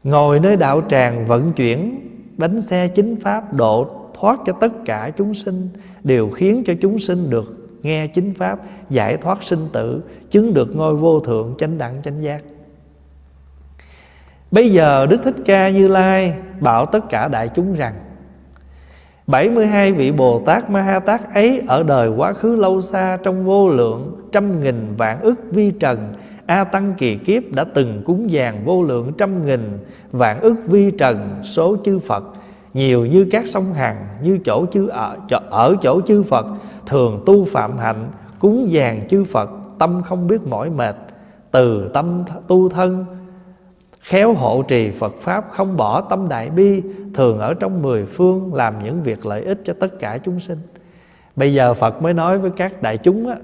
Ngồi nơi đạo tràng vận chuyển, bánh xe chính pháp độ thoát cho tất cả chúng sinh, đều khiến cho chúng sinh được nghe chính pháp, giải thoát sinh tử, chứng được ngôi vô thượng chánh đẳng chánh giác. Bây giờ đức thích ca như lai bảo tất cả đại chúng rằng 72 vị Bồ Tát Ma Ha Tát ấy ở đời quá khứ lâu xa trong vô lượng trăm nghìn vạn ức vi trần. A Tăng kỳ kiếp đã từng cúng dường vô lượng trăm nghìn vạn ức vi trần số chư Phật. Nhiều như các sông Hằng như chỗ chư ở, chỗ ở chỗ chư Phật thường tu phạm hạnh cúng dường chư Phật tâm không biết mỏi mệt. Từ tâm tu thân khéo hộ trì Phật pháp, không bỏ tâm đại bi, thường ở trong mười phương làm những việc lợi ích cho tất cả chúng sinh. Bây giờ Phật mới nói với các đại chúng á,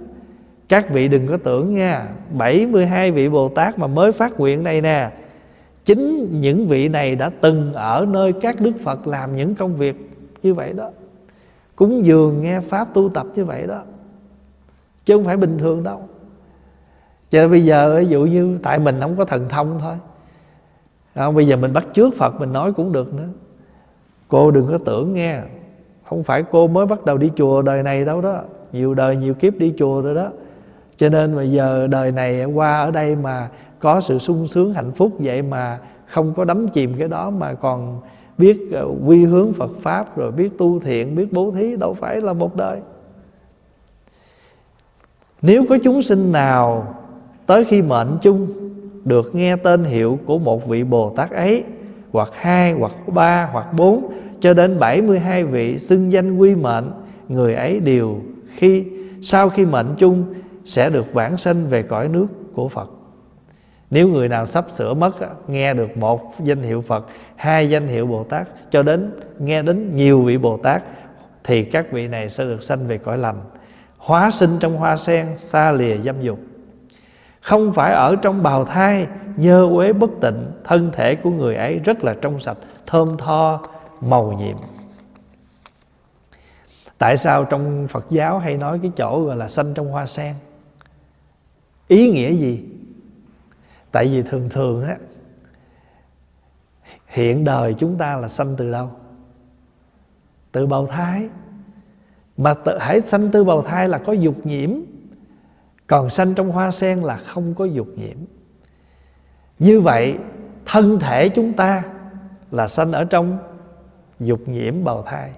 các vị đừng có tưởng nha 72 vị Bồ Tát mà mới phát nguyện đây nè, Chính những vị này đã từng ở nơi các Đức Phật làm những công việc như vậy đó. Cúng dường, nghe Pháp tu tập như vậy đó. Chứ không phải bình thường đâu. Cho nên bây giờ, ví dụ như tại mình không có thần thông thôi không, bây giờ mình bắt trước phật mình nói cũng được nữa. Cô đừng có tưởng nghe. Không phải cô mới bắt đầu đi chùa đời này đâu đó. Nhiều đời nhiều kiếp đi chùa rồi đó. Cho nên mà giờ đời này qua ở đây mà có sự sung sướng hạnh phúc vậy mà không có đắm chìm cái đó mà còn biết ờ, quy hướng Phật pháp rồi biết tu thiện biết bố thí đâu phải là một đời. Nếu có chúng sinh nào tới khi mệnh chung được nghe tên hiệu của một vị Bồ Tát ấy, hoặc hai, hoặc ba, hoặc bốn, cho đến 72 vị xưng danh quy mệnh, người ấy đều khi, sau khi mệnh chung, sẽ được vãng sanh về cõi nước của Phật. Nếu người nào sắp sửa mất nghe được một danh hiệu Phật, hai danh hiệu Bồ Tát, cho đến, nghe đến nhiều vị Bồ Tát, thì các vị này sẽ được sanh về cõi lành. Hóa sinh trong hoa sen, xa lìa dâm dục không phải ở trong bào thai nhơ uế bất tịnh thân thể của người ấy rất là trong sạch thơm tho màu nhiệm. Tại sao trong phật giáo hay nói cái chỗ gọi là xanh trong hoa sen? Ý nghĩa gì? Tại vì thường thường á hiện đời chúng ta là sanh từ đâu? Từ bào thai. Mà tự, hãy sanh từ bào thai là có dục nhiễm còn sanh trong hoa sen là không có dục nhiễm. Như vậy thân thể chúng ta là sanh ở trong dục nhiễm bào thai.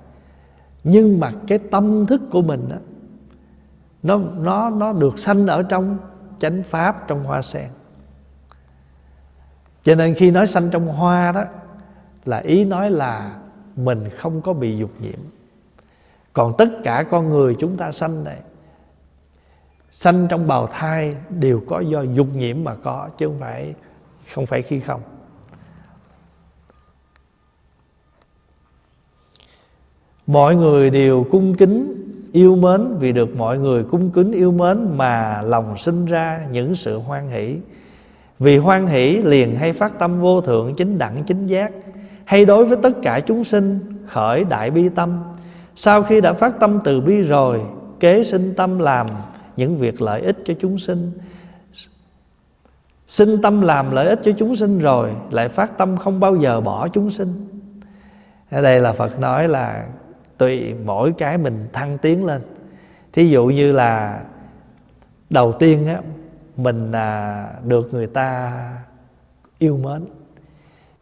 Nhưng mà cái tâm thức của mình đó, nó nó nó được sanh ở trong chánh pháp trong hoa sen. Cho nên khi nói sanh trong hoa đó là ý nói là mình không có bị dục nhiễm. Còn tất cả con người chúng ta sanh này sanh trong bào thai đều có do dục nhiễm mà có, chứ không phải không phải khi không. Mọi người đều cung kính, yêu mến, vì được mọi người cung kính, yêu mến mà lòng sinh ra những sự hoan hỷ. Vì hoan hỷ liền hay phát tâm vô thượng, chính đẳng, chính giác. Hay đối với tất cả chúng sinh, khởi đại bi tâm. Sau khi đã phát tâm từ bi rồi, kế sinh tâm làm những việc lợi ích cho chúng sinh. Sinh tâm làm lợi ích cho chúng sinh rồi lại phát tâm không bao giờ bỏ chúng sinh. Ở đây là phật nói là tùy mỗi cái mình thăng tiến lên. Thí dụ như là đầu tiên á mình à, được người ta yêu mến.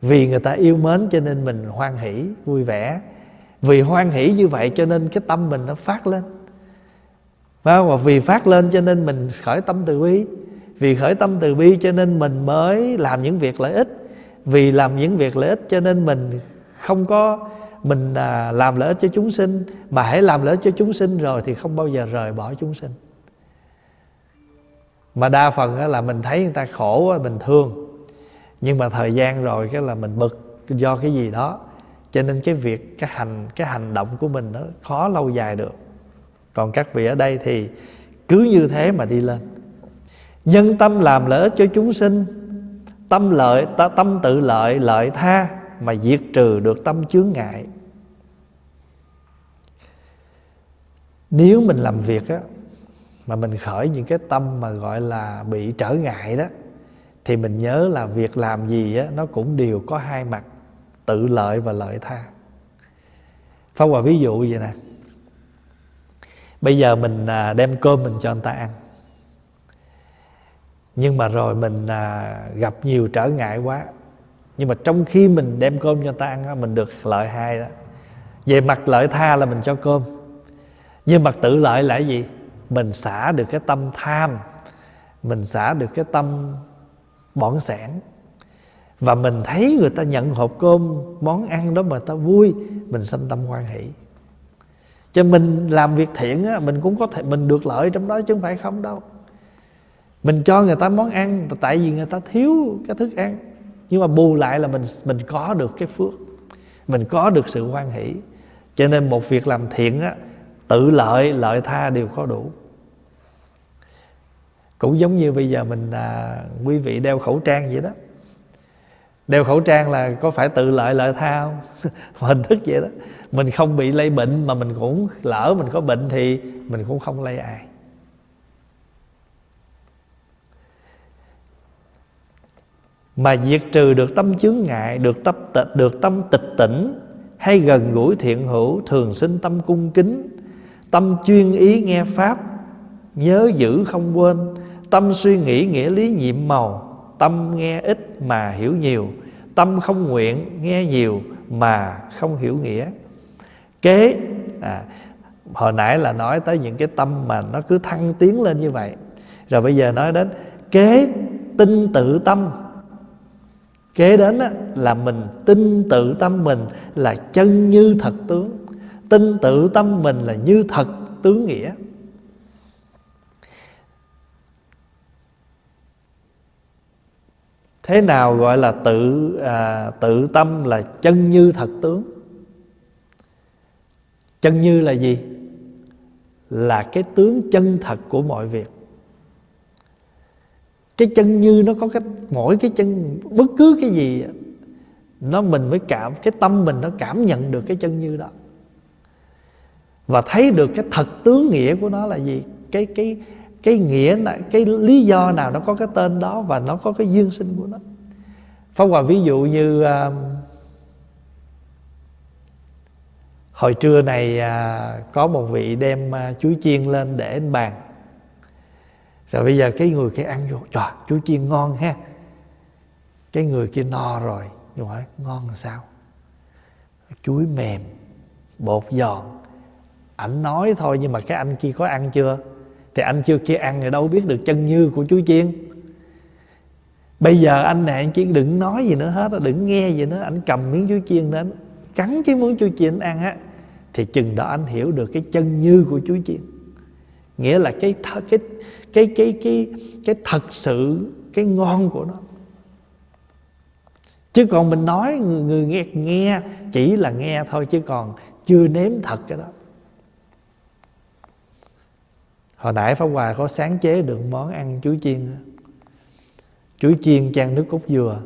Vì người ta yêu mến cho nên mình hoan hỷ vui vẻ. Vì hoan hỷ như vậy cho nên cái tâm mình nó phát lên và vì phát lên cho nên mình khởi tâm từ bi. Vì khởi tâm từ bi cho nên mình mới làm những việc lợi ích. Vì làm những việc lợi ích cho nên mình không có mình à, làm lợi ích cho chúng sinh. Mà hãy làm lợi ích cho chúng sinh rồi thì không bao giờ rời bỏ chúng sinh. Mà đa phần là mình thấy người ta khổ mình thương. Nhưng mà thời gian rồi cái là mình bực do cái gì đó. Cho nên cái việc cái hành cái hành động của mình nó khó lâu dài được còn các vị ở đây thì cứ như thế mà đi lên. Nhân tâm làm lợi ích cho chúng sinh, tâm lợi tâm tự lợi lợi tha mà diệt trừ được tâm chướng ngại. Nếu mình làm việc á, mà mình khởi những cái tâm mà gọi là bị trở ngại đó, thì mình nhớ là việc làm gì á, nó cũng đều có hai mặt, tự lợi và lợi tha. Pháp Hòa ví dụ vậy nè. Bây giờ mình à, đem cơm mình cho người ta ăn. Nhưng mà rồi mình à, gặp nhiều trở ngại quá. Nhưng mà trong khi mình đem cơm cho người ta ăn Mình được lợi hai đó. Về mặt lợi tha là mình cho cơm. Nhưng mặt tự lợi là gì? Mình xả được cái tâm tham, Mình xả được cái tâm bỏng sẻn. Và mình thấy người ta nhận hộp cơm, món ăn đó mà ta vui, mình sanh tâm hoan hỷ cho mình làm việc thiện á mình cũng có thể mình được lợi trong đó chứ không phải không đâu. Mình cho người ta món ăn tại vì người ta thiếu cái thức ăn. Nhưng mà bù lại là mình mình có được cái phước mình có được sự hoan hỷ. Cho nên một việc làm thiện á tự lợi lợi tha đều có đủ. Cũng giống như bây giờ mình à, quý vị đeo khẩu trang vậy đó đeo khẩu trang là có phải tự lợi lợi tha không? Hình thức vậy đó. Mình không bị lây bệnh mà mình cũng lỡ mình có bệnh thì mình cũng không lây ai. Mà diệt trừ được tâm chướng ngại, được tâm tịch được tâm tịch tỉnh, hay gần gũi thiện hữu, thường sinh tâm cung kính, tâm chuyên ý nghe pháp, nhớ giữ không quên, tâm suy nghĩ nghĩa lý nhiệm màu tâm nghe ít mà hiểu nhiều tâm không nguyện nghe nhiều mà không hiểu nghĩa. Kế à, hồi nãy là nói tới những cái tâm mà nó cứ thăng tiến lên như vậy. Rồi bây giờ nói đến kế tinh tự tâm. Kế đến á, là mình tin tự tâm mình là chân như thật tướng. Tin tự tâm mình là như thật tướng nghĩa. Thế nào gọi là tự à, tự tâm là chân như thật tướng? Chân như là gì? Là cái tướng chân thật của mọi việc. Cái chân như nó có cái mỗi cái chân bất cứ cái gì nó mình mới cảm cái tâm mình nó cảm nhận được cái chân như đó. Và thấy được cái thật tướng nghĩa của nó là gì? Cái cái cái nghĩa cái lý do nào nó có cái tên đó và nó có cái duyên sinh của nó. Pháp Hòa ví dụ như à, hồi trưa này à, có một vị đem à, chuối chiên lên để anh bàn. Rồi bây giờ cái người kia ăn vô trời chuối chiên ngon ha. Cái người kia no rồi nhưng hỏi ngon làm sao? Chuối mềm bột giòn. Ảnh nói thôi nhưng mà cái anh kia có ăn chưa? Thì anh chưa kia ăn thì đâu biết được chân như của chuối chiên. Bây giờ anh nè anh chỉ đừng nói gì nữa hết đừng nghe gì nữa. Anh cầm miếng chuối chiên đến cắn cái miếng chuối chiên ăn á. Thì chừng đó anh hiểu được cái chân như của chuối chiên. Nghĩa là cái th- cái cái cái cái cái thật sự cái ngon của nó. Chứ còn mình nói người, người nghe nghe chỉ là nghe thôi chứ còn chưa nếm thật cái đó hồi nãy pháp hòa có sáng chế được món ăn chuối chiên chuối chiên chan nước cốt dừa.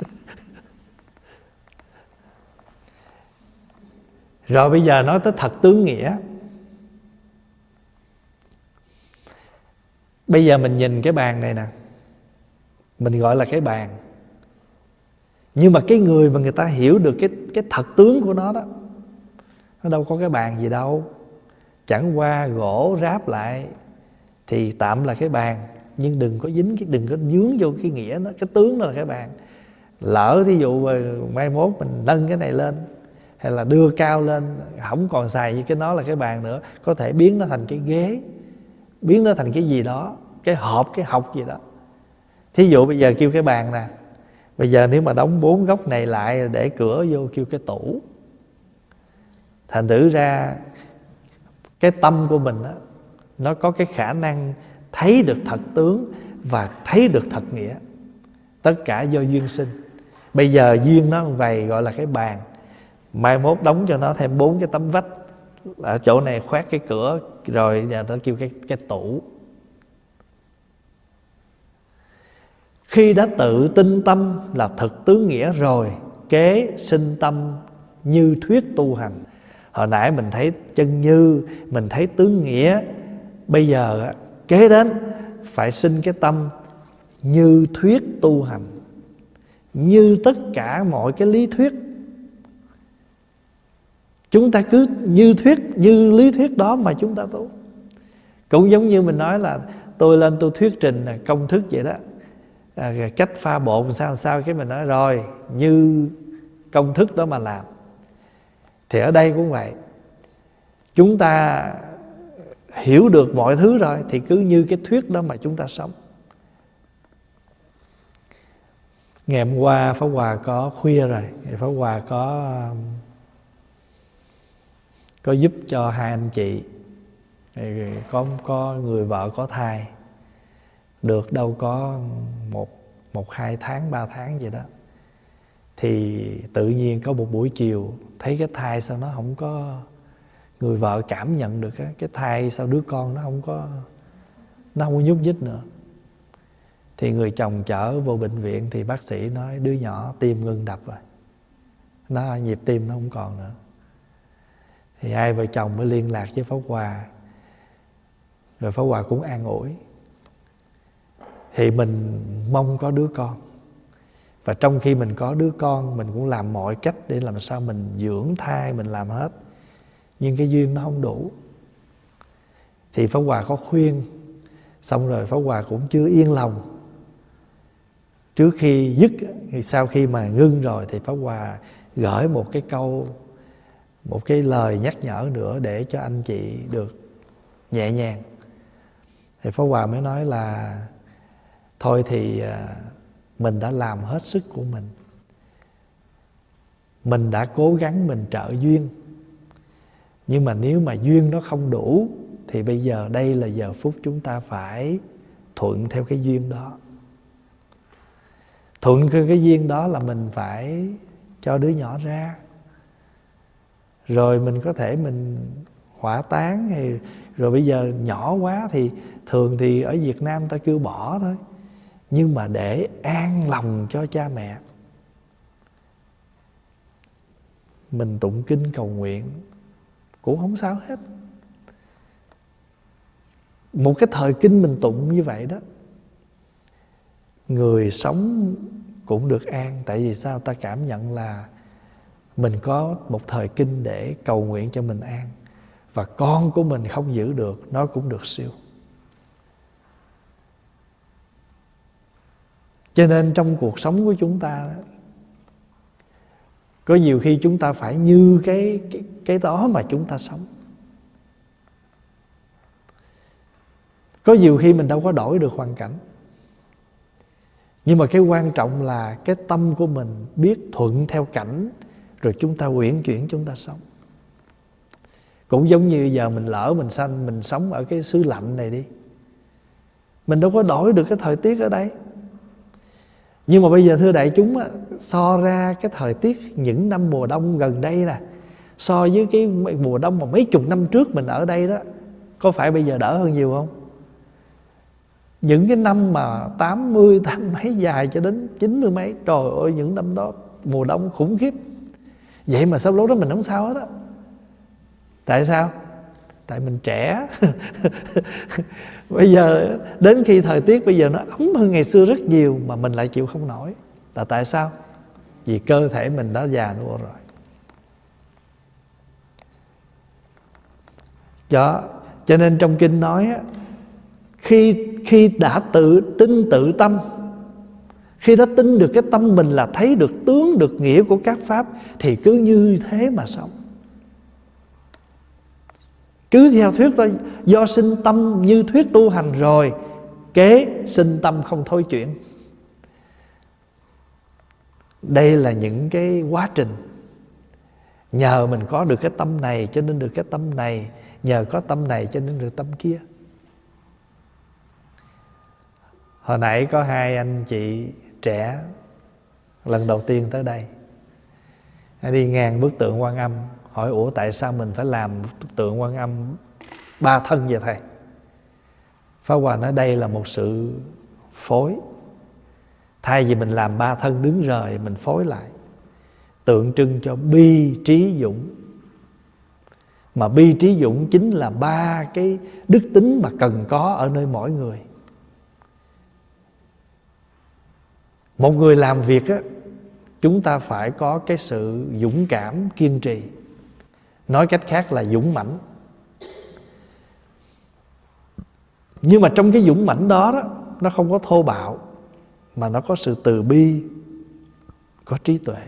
Rồi bây giờ nói tới thật tướng nghĩa. Bây giờ mình nhìn cái bàn này nè. Mình gọi là cái bàn. Nhưng mà cái người mà người ta hiểu được cái cái thật tướng của nó đó, nó đâu có cái bàn gì đâu chẳng qua gỗ ráp lại thì tạm là cái bàn, nhưng đừng có dính cái, đừng có dướng vô cái nghĩa nó, cái tướng đó là cái bàn. Lỡ thí dụ mà mai mốt mình nâng cái này lên, hay là đưa cao lên không còn xài như cái nó là cái bàn nữa, có thể biến nó thành cái ghế, biến nó thành cái gì đó, cái hộp, cái học gì đó. Thí dụ bây giờ kêu cái bàn nè, bây giờ nếu mà đóng bốn góc này lại để cửa vô kêu cái tủ. Thành thử ra cái tâm của mình đó, nó có cái khả năng thấy được thật tướng và thấy được thật nghĩa. Tất cả do duyên sinh. Bây giờ duyên nó vậy gọi là cái bàn. Mai mốt đóng cho nó thêm bốn cái tấm vách ở chỗ này khoét cái cửa rồi giờ nó kêu cái cái tủ. Khi đã tự tin tâm là thực tướng nghĩa rồi kế sinh tâm như thuyết tu hành hồi nãy mình thấy chân như mình thấy tướng nghĩa. Bây giờ kế đến phải sinh cái tâm như thuyết tu hành. Như tất cả mọi cái lý thuyết. Chúng ta cứ như thuyết như lý thuyết đó mà chúng ta tu. Cũng giống như mình nói là tôi lên tôi thuyết trình công thức vậy đó. À, cách pha bột sao sao cái mình nói rồi như công thức đó mà làm thì ở đây cũng vậy. Chúng ta hiểu được mọi thứ rồi thì cứ như cái thuyết đó mà chúng ta sống. Ngày hôm qua pháp hòa có khuya rồi pháp hòa có có giúp cho hai anh chị. Có có người vợ, có thai. Được đâu có một một, hai tháng, ba tháng vậy đó thì tự nhiên có một buổi chiều, thấy cái thai sao nó không có, người vợ cảm nhận được cái thai sao đứa con nó không có, nó không có nhúc nhích nữa. Thì người chồng chở vô bệnh viện thì bác sĩ nói, đứa nhỏ, tim ngưng đập rồi. Nó, nhịp tim nó không còn nữa. Thì hai vợ chồng mới liên lạc với Pháp Hòa. Rồi Pháp Hòa cũng an ủi. Thì mình mong có đứa con và trong khi mình có đứa con, mình cũng làm mọi cách để làm sao mình dưỡng thai, mình làm hết. Nhưng cái duyên nó không đủ. Thì pháp hòa có khuyên. Xong rồi pháp hòa cũng chưa yên lòng. Trước khi dứt thì sau khi mà ngưng rồi thì pháp hòa gửi một cái câu, một cái lời nhắc nhở nữa để cho anh chị được nhẹ nhàng. Thì pháp hòa mới nói là, thôi thì à, mình đã làm hết sức của mình. Mình đã cố gắng mình trợ duyên. Nhưng mà nếu mà duyên nó không đủ, thì bây giờ đây là giờ phút chúng ta phải thuận theo cái duyên đó. Thuận theo cái duyên đó là mình phải cho đứa nhỏ ra. Rồi mình có thể mình hỏa táng hay rồi bây giờ nhỏ quá thì thường thì ở Việt Nam ta kêu bỏ thôi nhưng mà để an lòng cho cha mẹ, mình tụng kinh cầu nguyện cũng không sao hết. Một cái thời kinh mình tụng như vậy đó, người sống cũng được an. Tại vì sao? Ta cảm nhận là mình có một thời kinh để cầu nguyện cho mình an. Và con của mình không giữ được, nó cũng được siêu. Cho nên trong cuộc sống của chúng ta có nhiều khi chúng ta phải như cái cái, cái đó mà chúng ta sống. Có nhiều khi mình đâu có đổi được hoàn cảnh. Nhưng mà cái quan trọng là cái tâm của mình biết thuận theo cảnh rồi chúng ta uyển chuyển chúng ta sống. Cũng giống như giờ mình lỡ mình sanh mình sống ở cái xứ lạnh này đi. Mình đâu có đổi được cái thời tiết ở đây nhưng mà bây giờ thưa đại chúng so ra cái thời tiết những năm mùa đông gần đây nè so với cái mùa đông mà mấy chục năm trước mình ở đây đó có phải bây giờ đỡ hơn nhiều không? Những cái năm mà 80, tám mấy dài cho đến 90 mấy Trời ơi những năm đó mùa đông khủng khiếp. Vậy mà sau lúc đó mình không sao hết á. Tại sao? Tại mình trẻ. Bây giờ đến khi thời tiết bây giờ nó ấm hơn ngày xưa rất nhiều Mà mình lại chịu không nổi. Là tại sao? Vì cơ thể mình đã già nua rồi. Đó, Cho nên trong kinh nói khi khi đã tự tin tự tâm, khi đã tin được cái tâm mình là thấy được, tướng được nghĩa của các pháp, thì cứ như thế mà sống cứ theo thuyết đó, do sinh tâm như thuyết tu hành rồi, kế sinh tâm không thôi chuyển. Đây là những cái quá trình. Nhờ mình có được cái tâm này cho nên được cái tâm này, nhờ có tâm này cho nên được tâm kia. Hồi nãy có hai anh chị trẻ lần đầu tiên tới đây. Đi ngang bức tượng quan âm hỏi, ủa, tại sao mình phải làm tượng quan âm ba thân vậy thầy? Pháp Hòa nói, đây là một sự phối. Thay vì mình làm ba thân đứng rời, Mình phối lại. Tượng trưng cho bi trí dũng. Mà bi trí dũng chính là ba cái đức tính mà cần có ở nơi mỗi người. Một người làm việc á, chúng ta phải có cái sự dũng cảm kiên trì nói cách khác là dũng mãnh. Nhưng mà trong cái dũng mãnh đó đó, nó không có thô bạo, mà nó có sự từ bi, có trí tuệ.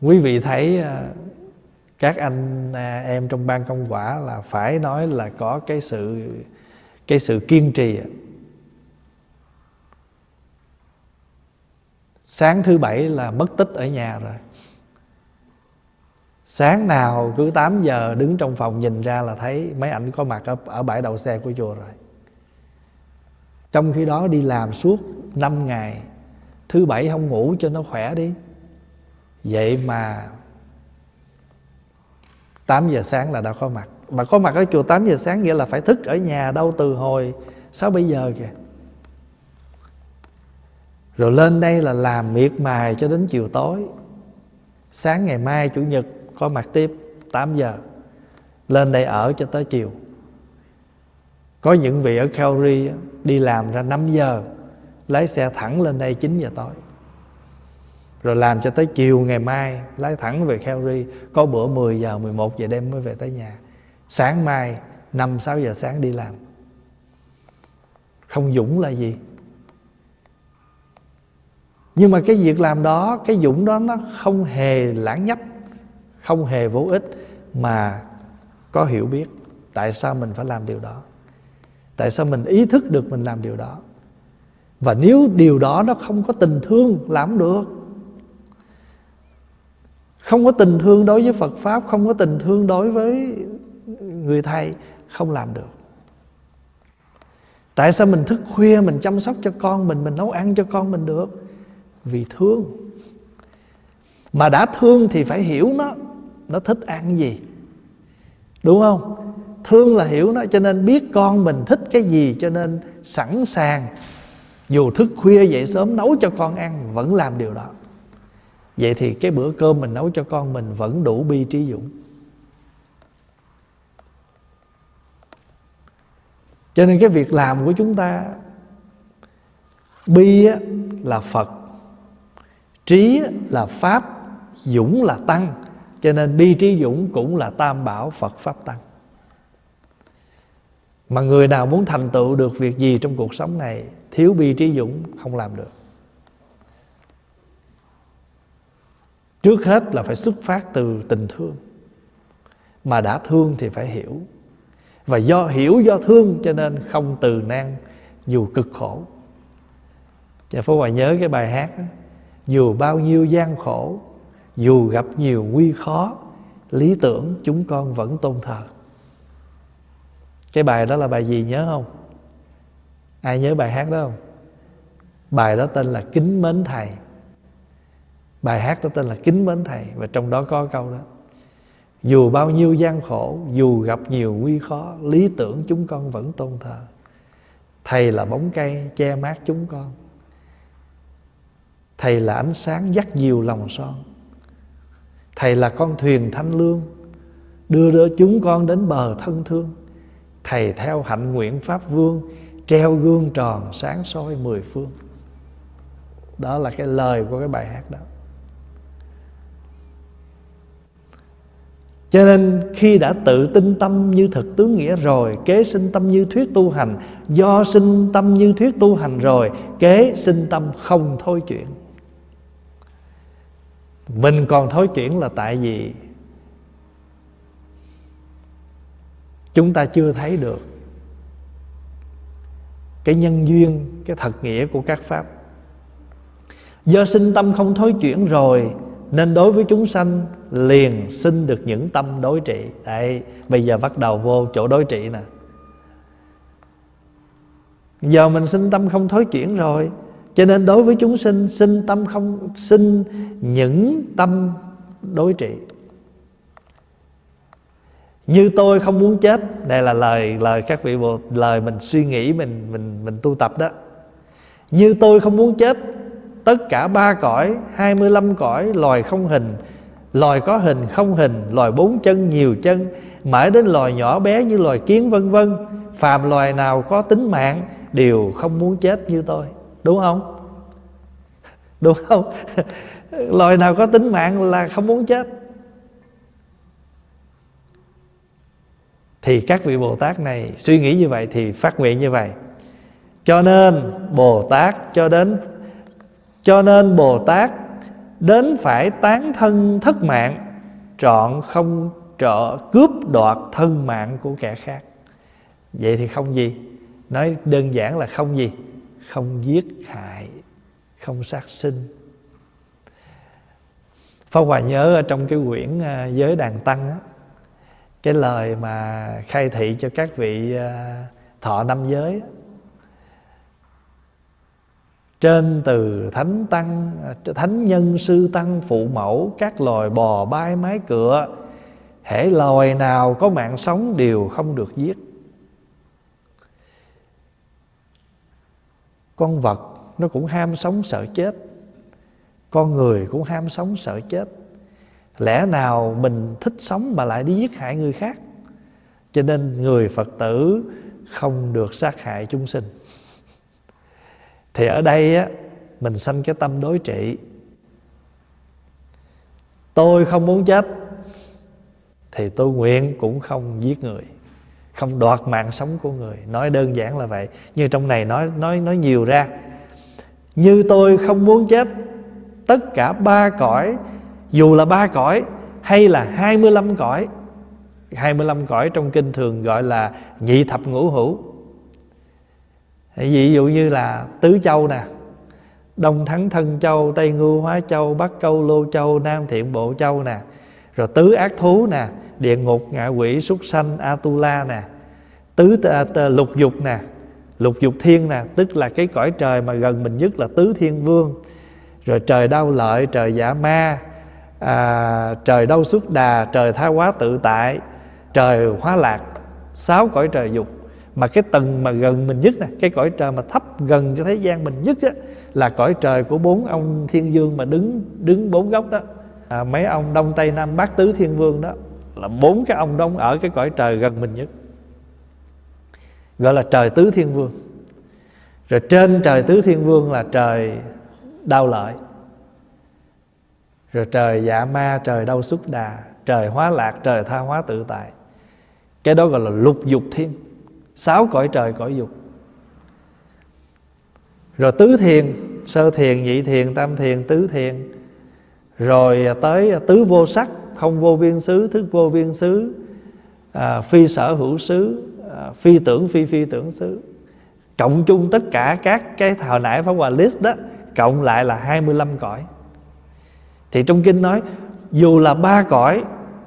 Quý vị thấy à, các anh à, em trong ban công quả là phải nói là có cái sự cái sự kiên trì sáng thứ bảy là mất tích ở nhà rồi. Sáng nào cứ 8 giờ đứng trong phòng nhìn ra là thấy mấy ảnh có mặt ở, ở bãi đậu xe của chùa rồi. Trong khi đó đi làm suốt 5 ngày thứ bảy không ngủ cho nó khỏe đi. Vậy mà 8 giờ sáng là đã có mặt. Mà có mặt ở chùa 8 giờ sáng nghĩa là phải thức ở nhà đâu từ hồi 6 7 giờ kìa? Rồi lên đây là làm miệt mài cho đến chiều tối. Sáng ngày mai, chủ nhật, có mặt tiếp 8 giờ. Lên đây ở cho tới chiều. Có những vị ở Calgary đi làm ra 5 giờ, lái xe thẳng lên đây 9 giờ tối. Rồi làm cho tới chiều ngày mai, lái thẳng về Calgary, có bữa 10 giờ 11 giờ đêm mới về tới nhà. Sáng mai 5 6 giờ sáng đi làm. Không dũng là gì? Nhưng mà cái việc làm đó, cái dũng đó nó không hề lãng nhách không hề vô ích mà có hiểu biết tại sao mình phải làm điều đó, tại sao mình ý thức được mình làm điều đó. Và nếu điều đó nó không có tình thương, làm được. Không có tình thương đối với phật pháp, không có tình thương đối với người thầy, không làm được. Tại sao mình thức khuya, mình chăm sóc cho con mình mình nấu ăn cho con mình được? Vì thương. Mà đã thương thì phải hiểu nó nó thích ăn gì. Đúng không? Thương là hiểu nó, cho nên biết con mình thích cái gì, cho nên sẵn sàng. Dù thức khuya dậy sớm nấu cho con ăn, vẫn làm điều đó. Vậy thì cái bữa cơm mình nấu cho con mình vẫn đủ bi trí dũng. Cho nên cái việc làm của chúng ta, bi là phật trí là pháp, dũng là tăng. Cho nên bi trí dũng cũng là tam bảo phật pháp tăng. Mà người nào muốn thành tựu được việc gì trong cuộc sống này, thiếu bi trí dũng không làm được. Trước hết là phải xuất phát từ tình thương. Mà đã thương thì phải hiểu. Và do hiểu do thương cho nên không từ nan dù cực khổ. Cha phú hòa nhớ cái bài hát đó dù bao nhiêu gian khổ, dù gặp nhiều nguy khó, lý tưởng chúng con vẫn tôn thờ. Cái bài đó là bài gì nhớ không? Ai nhớ bài hát đó không? Bài đó tên là kính mến thầy. Bài hát đó tên là kính mến thầy và trong đó có câu đó. Dù bao nhiêu gian khổ, dù gặp nhiều nguy khó, lý tưởng chúng con vẫn tôn thờ. Thầy là bóng cây che mát chúng con thầy là ánh sáng dắt dìu lòng son. Thầy là con thuyền thanh lương, đưa đỡ chúng con đến bờ thân thương. Thầy theo hạnh nguyện pháp vương, treo gương tròn sáng soi mười phương. Đó là cái lời của cái bài hát đó. Cho nên khi đã tự tin tâm như thực tướng nghĩa rồi, Kế sinh tâm như thuyết tu hành, Do sinh tâm như thuyết tu hành rồi, Kế sinh tâm không thôi chuyện mình còn thối chuyển là tại vì Chúng ta chưa thấy được Cái nhân duyên Cái thật nghĩa của các pháp. Do sinh tâm không thối chuyển rồi nên đối với chúng sanh liền sinh được những tâm đối trị. Đấy, bây giờ bắt đầu vô chỗ đối trị nè. Giờ mình sinh tâm không thối chuyển rồi cho nên đối với chúng sinh Sinh tâm không, sinh những tâm đối trị. Như tôi không muốn chết, Đây là lời lời các vị bộ Lời mình suy nghĩ, mình mình mình tu tập đó. Như tôi không muốn chết, tất cả ba cõi 25 cõi, loài không hình, loài có hình, không hình, loài bốn chân, nhiều chân, mãi đến loài nhỏ bé như loài kiến, vân vân, phàm loài nào có tính mạng, đều không muốn chết như tôi đúng không? Đúng không? Loài nào có tính mạng là không muốn chết. Thì các vị bồ tát này suy nghĩ như vậy thì phát nguyện như vậy. Cho nên bồ tát, cho đến, cho nên Bồ Tát đến phải tán thân thất mạng, Trọn không trợ, cướp đoạt thân mạng của kẻ khác. Vậy thì không gì. Nói đơn giản là không gì. Không giết hại Không sát sinh. Pháp Hòa nhớ ở trong cái quyển à, Giới Đàn Tăng á, Cái lời mà khai thị cho các vị à, thọ năm giới á, trên từ thánh tăng à, thánh nhân sư tăng phụ mẫu các loài bò bay mái cửa hễ loài nào có mạng sống đều không được giết. Con vật nó cũng ham sống sợ chết. Con người cũng ham sống sợ chết. Lẽ nào mình thích sống mà lại đi giết hại người khác? Cho nên người phật tử không được sát hại chúng sinh. Thì ở đây á, mình sanh cái tâm đối trị. Tôi không muốn chết, thì tôi nguyện cũng không giết người không đoạt mạng sống của người. Nói đơn giản là vậy. Nhưng trong này nói nói nói nhiều ra. Như tôi không muốn chết, tất cả ba cõi, dù là ba cõi hay là 25 cõi 25 cõi trong kinh thường gọi là nhị thập ngũ hữu. Ví dụ như là tứ châu nè, đông thắng thân châu, tây ngưu hóa châu, bắc câu lô châu, nam thiện bộ châu nè, rồi tứ ác thú nè địa ngục ngạ quỷ súc sanh atula nè tứ à, t, lục dục nè lục dục thiên nè tức là cái cõi trời mà gần mình nhất là tứ thiên vương. Rồi trời đau lợi trời giả ma à, trời đau xuất đà trời tha hóa tự tại trời hóa lạc sáu cõi trời dục. Mà cái tầng mà gần mình nhất nè cái cõi trời mà thấp gần cái thế gian mình nhất á, là cõi trời của bốn ông thiên dương mà đứng đứng bốn góc đó. À, mấy ông đông tây nam bắc tứ thiên vương đó là bốn cái ông đông ở cái cõi trời gần mình nhất. Gọi là trời tứ thiên vương. Rồi trên trời tứ thiên vương là trời đau lợi. Rồi trời dạ ma, trời đau xuất đà, trời hóa lạc, trời tha hóa tự tại. Cái đó gọi là lục dục thiên. Sáu cõi trời, cõi dục. Rồi tứ thiền, sơ thiền, nhị thiền, tam thiền, tứ thiền. Rồi tới tứ vô sắc không vô biên xứ thức vô biên xứ à, phi sở hữu xứ à, phi tưởng phi phi tưởng xứ. Cộng chung tất cả các cái hồi nãy Pháp Hòa list đó cộng lại là 25 cõi. Thì trong kinh nói dù là ba cõi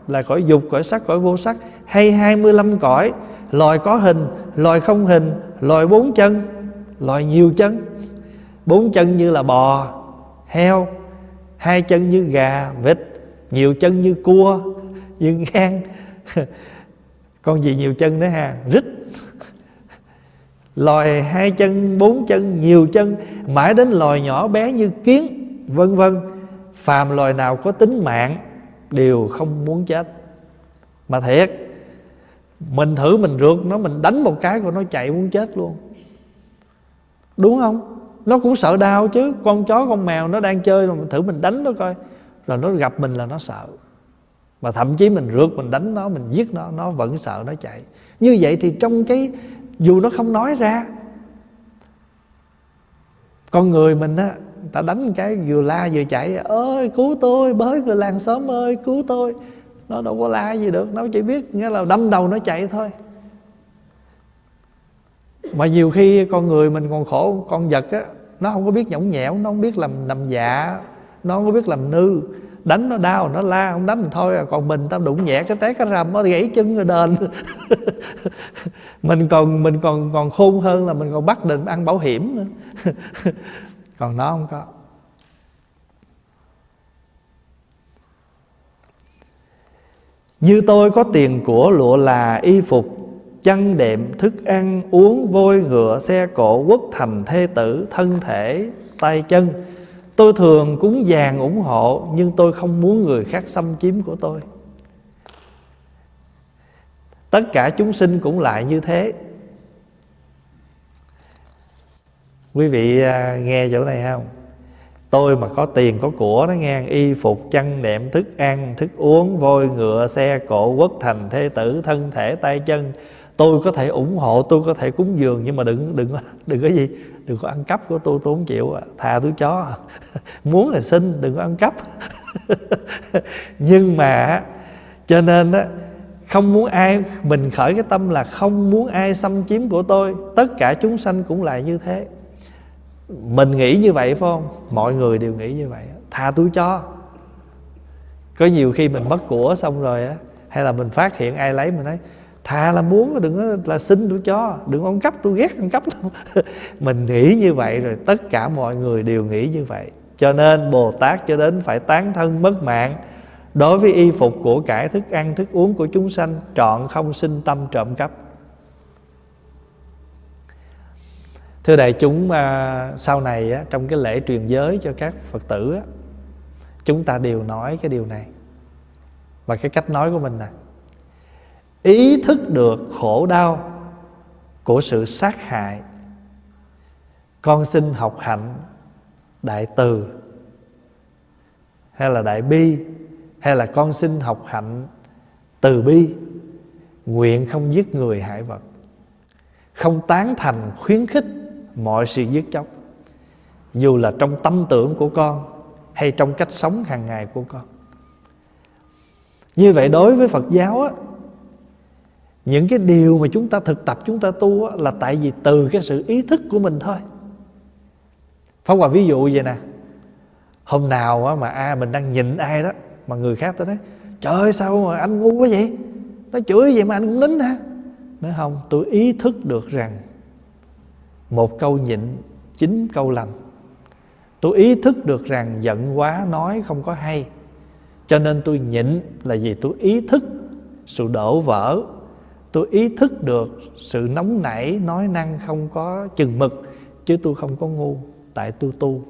là cõi dục cõi sắc cõi vô sắc hay 25 cõi loài có hình loài không hình loài bốn chân loài nhiều chân. Bốn chân như là bò heo hai chân như gà vịt nhiều chân như cua, như gan con gì nhiều chân nữa ha? Rít. Loài hai chân, bốn chân, nhiều chân. Mãi đến loài nhỏ bé như kiến, vân vân. Phàm loài nào có tính mạng, đều không muốn chết. Mà thiệt, mình thử mình rượt nó, mình đánh một cái rồi nó chạy muốn chết luôn. Đúng không? Nó cũng sợ đau chứ. Con chó, con mèo nó đang chơi rồi mình thử mình đánh nó coi rồi nó gặp mình là nó sợ. Và thậm chí mình rượt, mình đánh nó, mình giết nó nó vẫn sợ nó chạy. Như vậy thì trong cái, dù nó không nói ra, con người mình á, ta đánh cái vừa la vừa chạy, ơi, cứu tôi, bới người làng xóm ơi, cứu tôi. Nó đâu có la gì được, nó chỉ biết nghĩa là đâm đầu nó chạy thôi. Mà nhiều khi con người mình còn khổ, con vật á, nó không có biết nhõng nhẽo, nó không biết làm nằm dạ nó không có biết làm nư. Đánh nó đau nó la không đánh mình thôi à. còn mình tao đụng nhẹ cái té cái rầm nó gãy chân rồi đền. Mình còn mình còn còn khôn hơn là mình còn bắt định ăn bảo hiểm nữa. Còn nó không có. Như tôi có tiền của lụa là y phục Chăn đệm, thức ăn, uống, vôi, ngựa, xe cộ, quốc thành, thê tử, thân thể, tay chân. Tôi thường cúng vàng ủng hộ, Nhưng tôi không muốn người khác xâm chiếm của tôi. Tất cả chúng sinh cũng lại như thế. Quý vị à, nghe chỗ này không? Tôi mà có tiền có của nó nghe, y phục, chăn đệm thức ăn, thức uống voi ngựa, xe cộ, quốc thành, thế tử, thân thể, tay chân tôi có thể ủng hộ, tôi có thể cúng dường, nhưng mà đừng đừng đừng có gì, đừng có ăn cắp của tôi tôi không chịu. Thà tôi chó muốn là xin, đừng có ăn cắp. Nhưng mà, cho nên á, không muốn ai, mình khởi cái tâm là không muốn ai xâm chiếm của tôi. Tất cả chúng sanh cũng lại như thế. Mình nghĩ như vậy, phải không? Mọi người đều nghĩ như vậy. Thà tôi cho. Có nhiều khi mình mất của xong rồi á, hay là mình phát hiện ai lấy mình nói thà là muốn đừng có là xin tôi cho, đừng ăn cắp tôi ghét ăn cắp lắm. Mình nghĩ như vậy rồi, tất cả mọi người đều nghĩ như vậy. Cho nên bồ tát cho đến phải tán thân mất mạng, đối với y phục của cải thức ăn, thức uống của chúng sanh, trọn không sinh tâm trộm cắp. Thưa đại chúng à, sau này trong cái lễ truyền giới cho các phật tử chúng ta đều nói cái điều này. Và cái cách nói của mình nè ý thức được khổ đau của sự sát hại. Con xin học hạnh đại từ. Hay là đại bi hay là con xin học hạnh từ bi. Nguyện không giết người hại vật. Không tán thành khuyến khích mọi sự giết chóc. Dù là trong tâm tưởng của con hay trong cách sống hàng ngày của con. Như vậy đối với phật giáo á, những cái điều mà chúng ta thực tập chúng ta tu á, là tại vì từ cái sự ý thức của mình thôi. Pháp Hòa ví dụ vậy nè. Hôm nào á, mà a mình đang nhìn ai đó Mà người khác tới nói Trời ơi sao mà anh ngu quá vậy? Nó chửi vậy mà anh cũng nín ha Nói không tôi ý thức được rằng Một câu nhịn Chín câu lành. Tôi ý thức được rằng giận quá nói không có hay. Cho nên tôi nhịn là vì tôi ý thức sự đổ vỡ Tôi ý thức được sự nóng nảy, nói năng không có chừng mực, Chứ tôi không có ngu Tại tôi tu.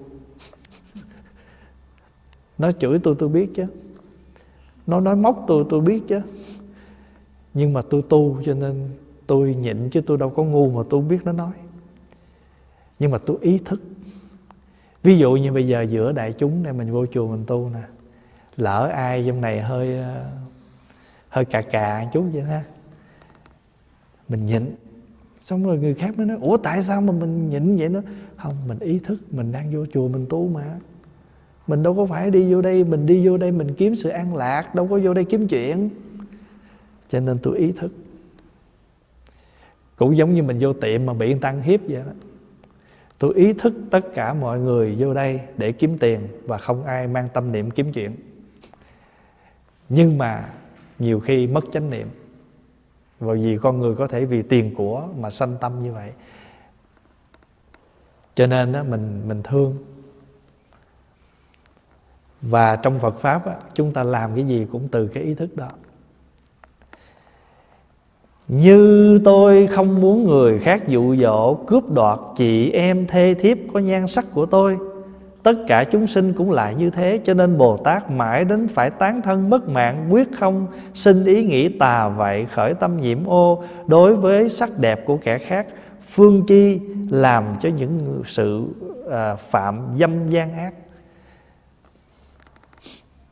Nó chửi tôi tôi biết chứ. Nó nói móc tôi tôi biết chứ. Nhưng mà tôi tu cho nên tôi nhịn chứ tôi đâu có ngu mà tôi không biết nó nói. Nhưng mà tôi ý thức. Ví dụ như bây giờ giữa đại chúng này, mình vô chùa mình tu nè, lỡ ai trong này hơi ờ, hơi cà cà chút vậy ha mình nhịn. Xong rồi người khác mới nói, ủa, tại sao mà mình nhịn vậy nó không, mình ý thức mình đang vô chùa mình tu mà. Mình đâu có phải đi vô đây, mình đi vô đây mình kiếm sự an lạc, đâu có vô đây kiếm chuyện. Cho nên tôi ý thức. Cũng giống như mình vô tiệm mà bị người ta ăn hiếp vậy đó. Tôi ý thức tất cả mọi người vô đây để kiếm tiền và không ai mang tâm niệm kiếm chuyện. Nhưng mà nhiều khi mất chánh niệm và vì con người có thể vì tiền của mà sanh tâm như vậy. Cho nên đó, mình mình thương. Và trong Phật pháp á, chúng ta làm cái gì cũng từ cái ý thức đó. Như tôi không muốn người khác dụ dỗ Cướp đoạt chị em thê thiếp có nhan sắc của tôi Tất cả chúng sinh cũng lại như thế Cho nên Bồ Tát mãi đến phải tán thân mất mạng Quyết không sinh ý nghĩ tà vậy Khởi tâm nhiễm ô. Đối với sắc đẹp của kẻ khác Phương chi làm cho những sự à, phạm dâm gian ác.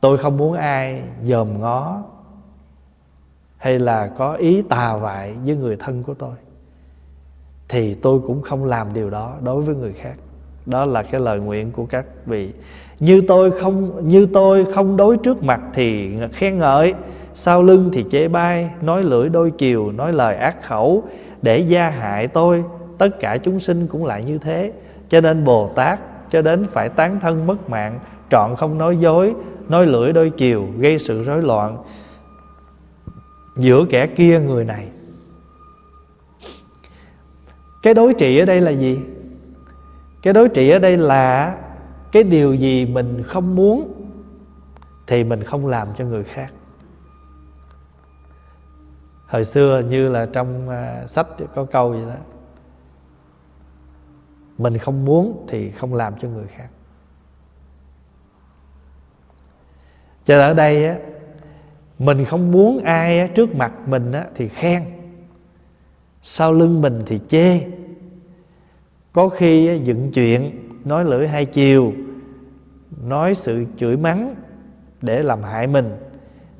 Tôi không muốn ai dòm ngó hay là có ý tà vại với người thân của tôi thì tôi cũng không làm điều đó đối với người khác đó là cái lời nguyện của các vị. Như tôi không, như tôi không đối trước mặt thì khen ngợi, sau lưng thì chê bai, nói lưỡi đôi chiều nói lời ác khẩu. Để gia hại tôi, tất cả chúng sinh cũng lại như thế. Cho nên bồ tát, cho đến phải tán thân mất mạng, trọn không nói dối, nói lưỡi đôi chiều gây sự rối loạn. Giữa kẻ kia người này. Cái đối trị ở đây là gì? Cái đối trị ở đây là cái điều gì mình không muốn thì mình không làm cho người khác. Hồi xưa như là trong uh, sách có câu gì đó mình không muốn thì không làm cho người khác. Cho ở đây á mình không muốn ai trước mặt mình thì khen sau lưng mình thì chê có khi dựng chuyện nói lưỡi hai chiều nói sự chửi mắng để làm hại mình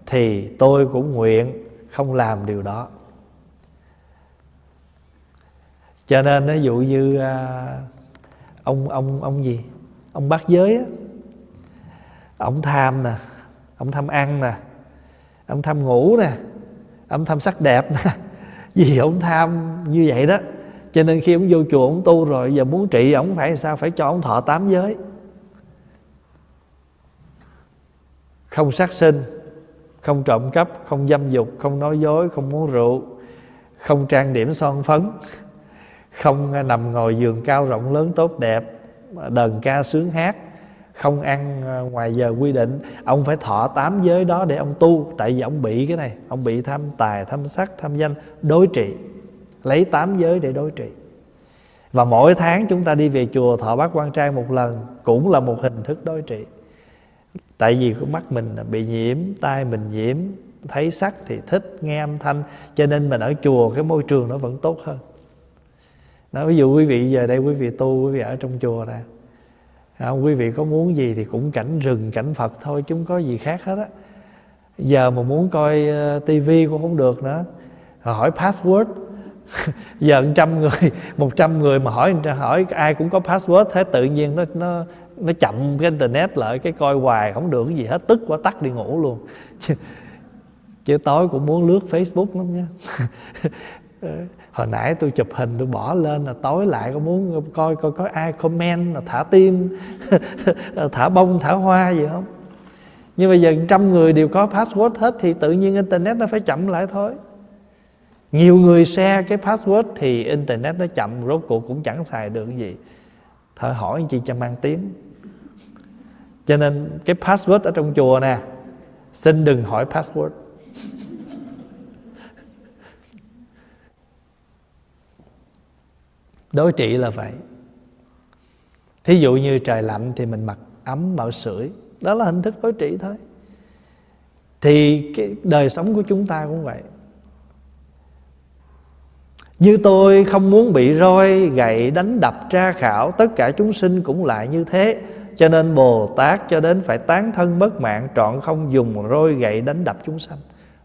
thì tôi cũng nguyện không làm điều đó. Cho nên ví dụ như à, ông ông ông gì? Ông bác giới á. Ông tham nè ông tham ăn nè ông tham ngủ nè ông tham sắc đẹp nè. Vì ông tham như vậy đó? Cho nên khi ông vô chùa, ông tu rồi, giờ muốn trị, ông phải sao? Phải cho ông thọ tám giới. Không sát sinh, không trộm cắp, không dâm dục, không nói dối, không uống rượu, không trang điểm son phấn, không nằm ngồi giường cao rộng lớn tốt đẹp, đờn ca sướng hát, không ăn ờ, ngoài giờ quy định. Ông phải thọ tám giới đó để ông tu. Tại vì ông bị cái này, ông bị tham tài, tham sắc, tham danh, đối trị lấy tám giới để đối trị. Và mỗi tháng chúng ta đi về chùa thọ bát quan trai một lần cũng là một hình thức đối trị. Tại vì cái mắt mình bị nhiễm tai mình nhiễm thấy sắc thì thích nghe âm thanh cho nên mình ở chùa cái môi trường nó vẫn tốt hơn. Đó ví dụ quý vị giờ đây quý vị tu quý vị ở trong chùa ra à, quý vị có muốn gì thì cũng cảnh rừng cảnh phật thôi chứ không có gì khác hết á. Giờ mà muốn coi ờ, tivi cũng không được nữa. Hỏi password giờ trăm người một trăm người mà hỏi hỏi ai cũng có password thế tự nhiên nó nó nó chậm cái internet lại cái coi hoài không được cái gì hết tức quá tắt đi ngủ luôn. Chứ, tối cũng muốn lướt facebook lắm nha. Hồi nãy tôi chụp hình tôi bỏ lên là tối lại có muốn coi coi có ai comment là thả tim thả bông thả hoa gì không? Nhưng bây giờ trăm người đều có password hết thì tự nhiên internet nó phải chậm lại thôi nhiều người share cái password thì internet nó chậm, rốt cuộc cũng chẳng xài được cái gì. Thở hỏi chi cho mang tiếng. Cho nên cái password ở trong chùa nè, xin đừng hỏi password. Đối trị là vậy. Thí dụ như trời lạnh thì mình mặc ấm bảo sưởi. Đó là hình thức đối trị thôi. Thì cái đời sống của chúng ta cũng vậy như tôi không muốn bị roi, gậy đánh đập tra khảo, tất cả chúng sinh cũng lại như thế. Cho nên bồ tát cho đến phải tán thân bất mạng, trọn không dùng roi, gậy đánh đập chúng sanh.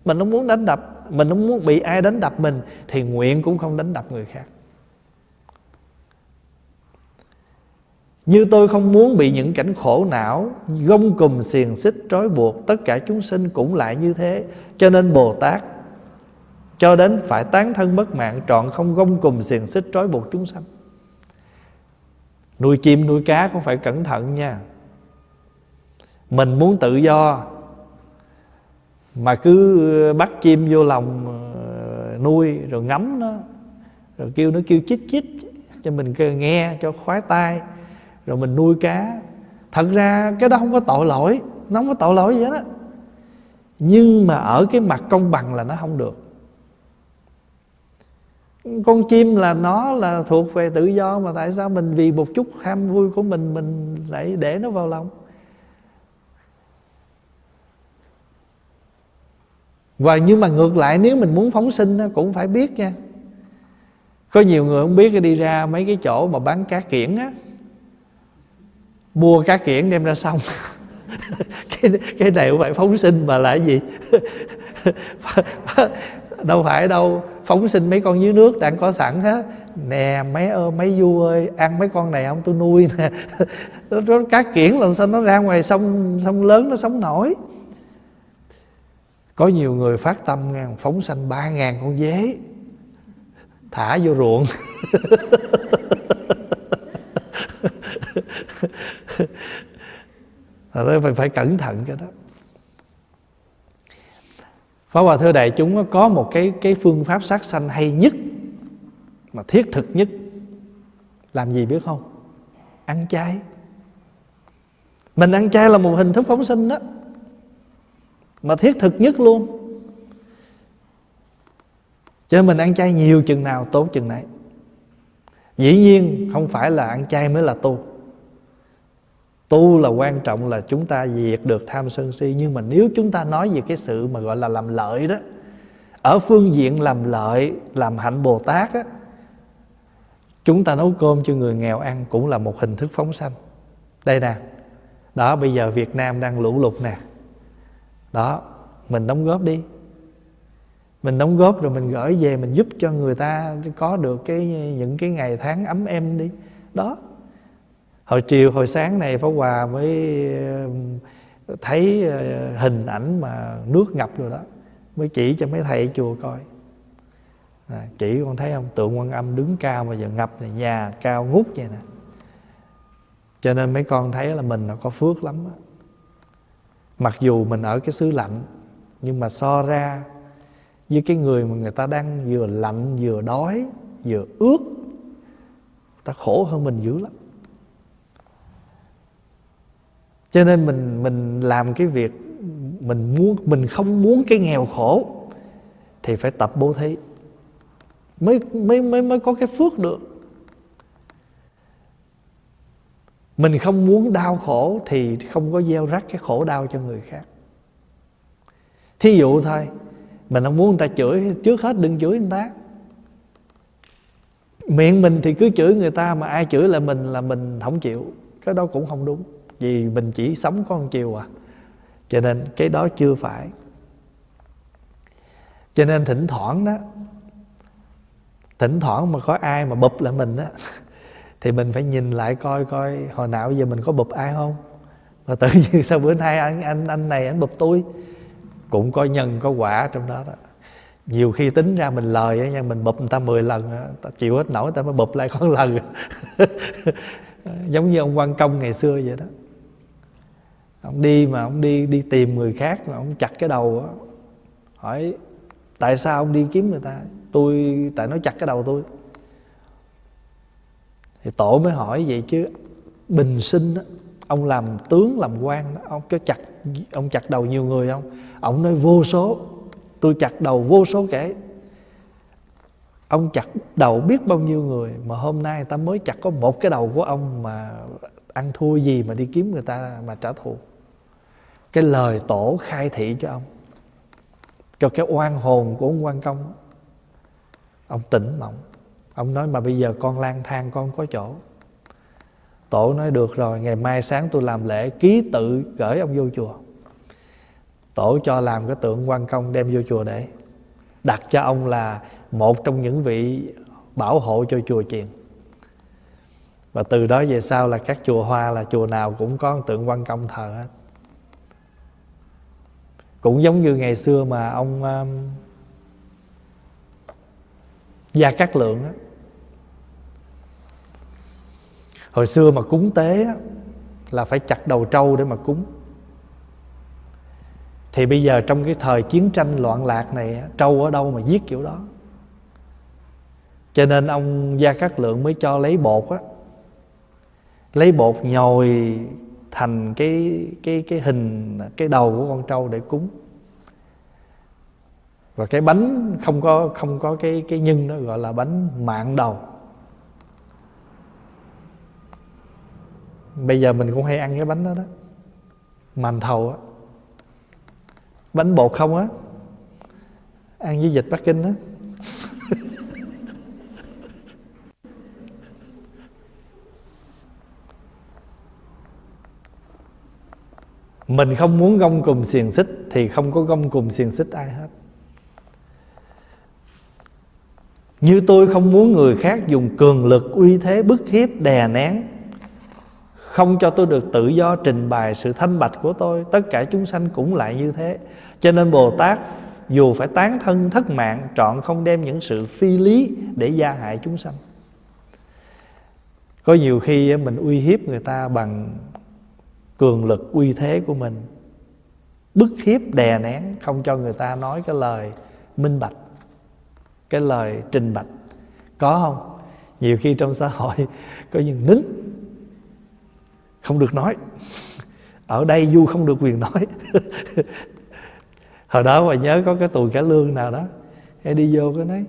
Mình không muốn đánh đập, mình không muốn bị ai đánh đập mình, thì nguyện cũng không đánh đập người khác. Như tôi không muốn bị những cảnh khổ não, Gông cùm xiềng xích trói buộc, Tất cả chúng sinh cũng lại như thế. Cho nên Bồ Tát cho đến phải tán thân bất mạng, Trọn không gông cùm xiềng xích trói buộc chúng sanh. Nuôi chim, nuôi cá cũng phải cẩn thận nha. Mình muốn tự do, Mà cứ bắt chim vô lòng ờ, nuôi, Rồi ngắm nó, Rồi kêu nó kêu chích chích Cho mình nghe, cho khoái tai, rồi mình nuôi cá. Thật ra cái đó không có tội lỗi, nó không có tội lỗi gì hết á. Nhưng mà ở cái mặt công bằng là nó không được con chim là nó là thuộc về tự do mà tại sao mình vì một chút ham vui của mình mình lại để nó vào lòng? Và nhưng mà ngược lại, nếu mình muốn phóng sinh cũng phải biết nha. Có nhiều người không biết, đi ra mấy cái chỗ mà bán cá kiển á. Mua cá kiển đem ra xong. Cái cái này cũng phải phóng sinh mà là cái gì? Đâu phải đâu phóng sinh mấy con dưới nước đang có sẵn hết. Nè mấy ơi mấy du ơi ăn mấy con này không tôi nuôi nè. Nó cá kiển làm sao nó ra ngoài sông sông lớn nó sống nổi. Có nhiều người phát tâm nha phóng sanh ba ngàn con dế. Thả vô ruộng. Rồi phải, phải cẩn thận cái đó. Pháp Hòa thưa đại chúng có một cái cái phương pháp sát sanh hay nhất, mà thiết thực nhất làm gì biết không? Ăn chay. Mình ăn chay là một hình thức phóng sinh đó. Mà thiết thực nhất luôn. Cho nên mình ăn chay nhiều chừng nào, tốt chừng nấy. Dĩ nhiên không phải là ăn chay mới là tu tu là quan trọng là chúng ta diệt được tham sân si, nhưng mà nếu chúng ta nói về cái sự mà gọi là làm lợi đó, ở phương diện làm lợi, làm hạnh bồ tát á, chúng ta nấu cơm cho người nghèo ăn cũng là một hình thức phóng sanh. Đây nè, đó, bây giờ việt nam đang lũ lụt nè. Đó, mình đóng góp đi. Mình đóng góp rồi mình gửi về mình giúp cho người ta có được cái, những cái ngày tháng ấm em đi. Đó hồi chiều hồi sáng này Pháp Hòa mới ờ, thấy ờ, hình ảnh mà nước ngập rồi đó mới chỉ cho mấy thầy chùa coi. À, chỉ con thấy không tượng quan âm đứng cao mà giờ ngập này nhà cao ngút vậy nè. Cho nên mấy con thấy là mình là có phước lắm đó. mặc dù mình ở cái xứ lạnh nhưng mà so ra với cái người mà người ta đang vừa lạnh vừa đói vừa ướt ta khổ hơn mình dữ lắm. Cho nên mình mình làm cái việc mình muốn, mình không muốn cái nghèo khổ thì phải tập bố thí. Mới mới mới mới có cái phước được. Mình không muốn đau khổ thì không có gieo rắc cái khổ đau cho người khác. Thí dụ thôi, mình không muốn người ta chửi trước hết, đừng chửi người ta. Miệng mình thì cứ chửi người ta, mà ai chửi lại mình, là mình không chịu. Cái đó cũng không đúng vì mình chỉ sống có một chiều à. Cho nên cái đó chưa phải. Cho nên thỉnh thoảng đó, thỉnh thoảng mà có ai mà bụp lại mình á, thì mình phải nhìn lại coi coi hồi nào giờ mình có bụp ai không? Mà tự nhiên sao bữa nay anh anh anh này anh bụp tôi, cũng có nhân, có quả trong đó đó. Nhiều khi tính ra mình lời á nha, mình bụp người ta 10 lần ta chịu hết nổi ta mới bụp lại con lần. Giống như ông quan công ngày xưa vậy đó ông đi mà, ông đi đi tìm người khác mà ông chặt cái đầu á. Hỏi, tại sao ông đi kiếm người ta? Tôi, tại nó chặt cái đầu tôi. Thì tổ mới hỏi vậy chứ, bình sinh á, ông làm tướng, làm quan đó, ông có chặt, ông chặt đầu nhiều người không? Ông nói, vô số. Tôi chặt đầu vô số kể. Ông chặt đầu biết bao nhiêu người, mà hôm nay ta mới chặt có một cái đầu của ông mà ăn thua gì mà đi kiếm người ta mà trả thù cái lời tổ khai thị cho ông. Cho cái oan hồn của ông quan công. Ông tỉnh mộng. Ông nói mà bây giờ con lang thang, con có chỗ. Tổ nói được rồi, ngày mai sáng tôi làm lễ ký tự gửi ông vô chùa. Tổ cho làm cái tượng quan công đem vô chùa để đặt cho ông là một trong những vị bảo hộ cho chùa chiền. Và từ đó về sau là các chùa hoa là chùa nào cũng có tượng quan công thờ hết cũng giống như ngày xưa mà ông um, gia cát lượng á. Hồi xưa mà cúng tế á, là phải chặt đầu trâu để mà cúng. Thì bây giờ trong cái thời chiến tranh loạn lạc này trâu ở đâu mà giết kiểu đó. Cho nên ông gia cát lượng mới cho lấy bột á. Lấy bột nhồi thành cái cái cái hình, cái đầu của con trâu để cúng. Và cái bánh không có không có cái cái nhân đó gọi là bánh mạng đầu. Bây giờ mình cũng hay ăn cái bánh đó đó. Màn thầu á. Bánh bột không á. Ăn với vịt bắc kinh á. Mình không muốn gông cùng xiềng xích thì không có gông cùng xiềng xích ai hết. Như tôi không muốn người khác dùng cường lực, uy thế, bức hiếp, đè nén, không cho tôi được tự do trình bày sự thanh bạch của tôi. Tất cả chúng sanh cũng lại như thế. Cho nên bồ tát, dù phải tán thân thất mạng, trọn không đem những sự phi lý để gia hại chúng sanh. Có nhiều khi mình uy hiếp người ta bằng cường lực uy thế của mình. Bức hiếp, đè nén, không cho người ta nói cái lời minh bạch, cái lời trình bạch có không? Nhiều khi trong xã hội có những nín, không được nói. Ở đây du không được quyền nói. Hồi đó mà nhớ có cái tù cả lương nào đó, hay đi vô cái nói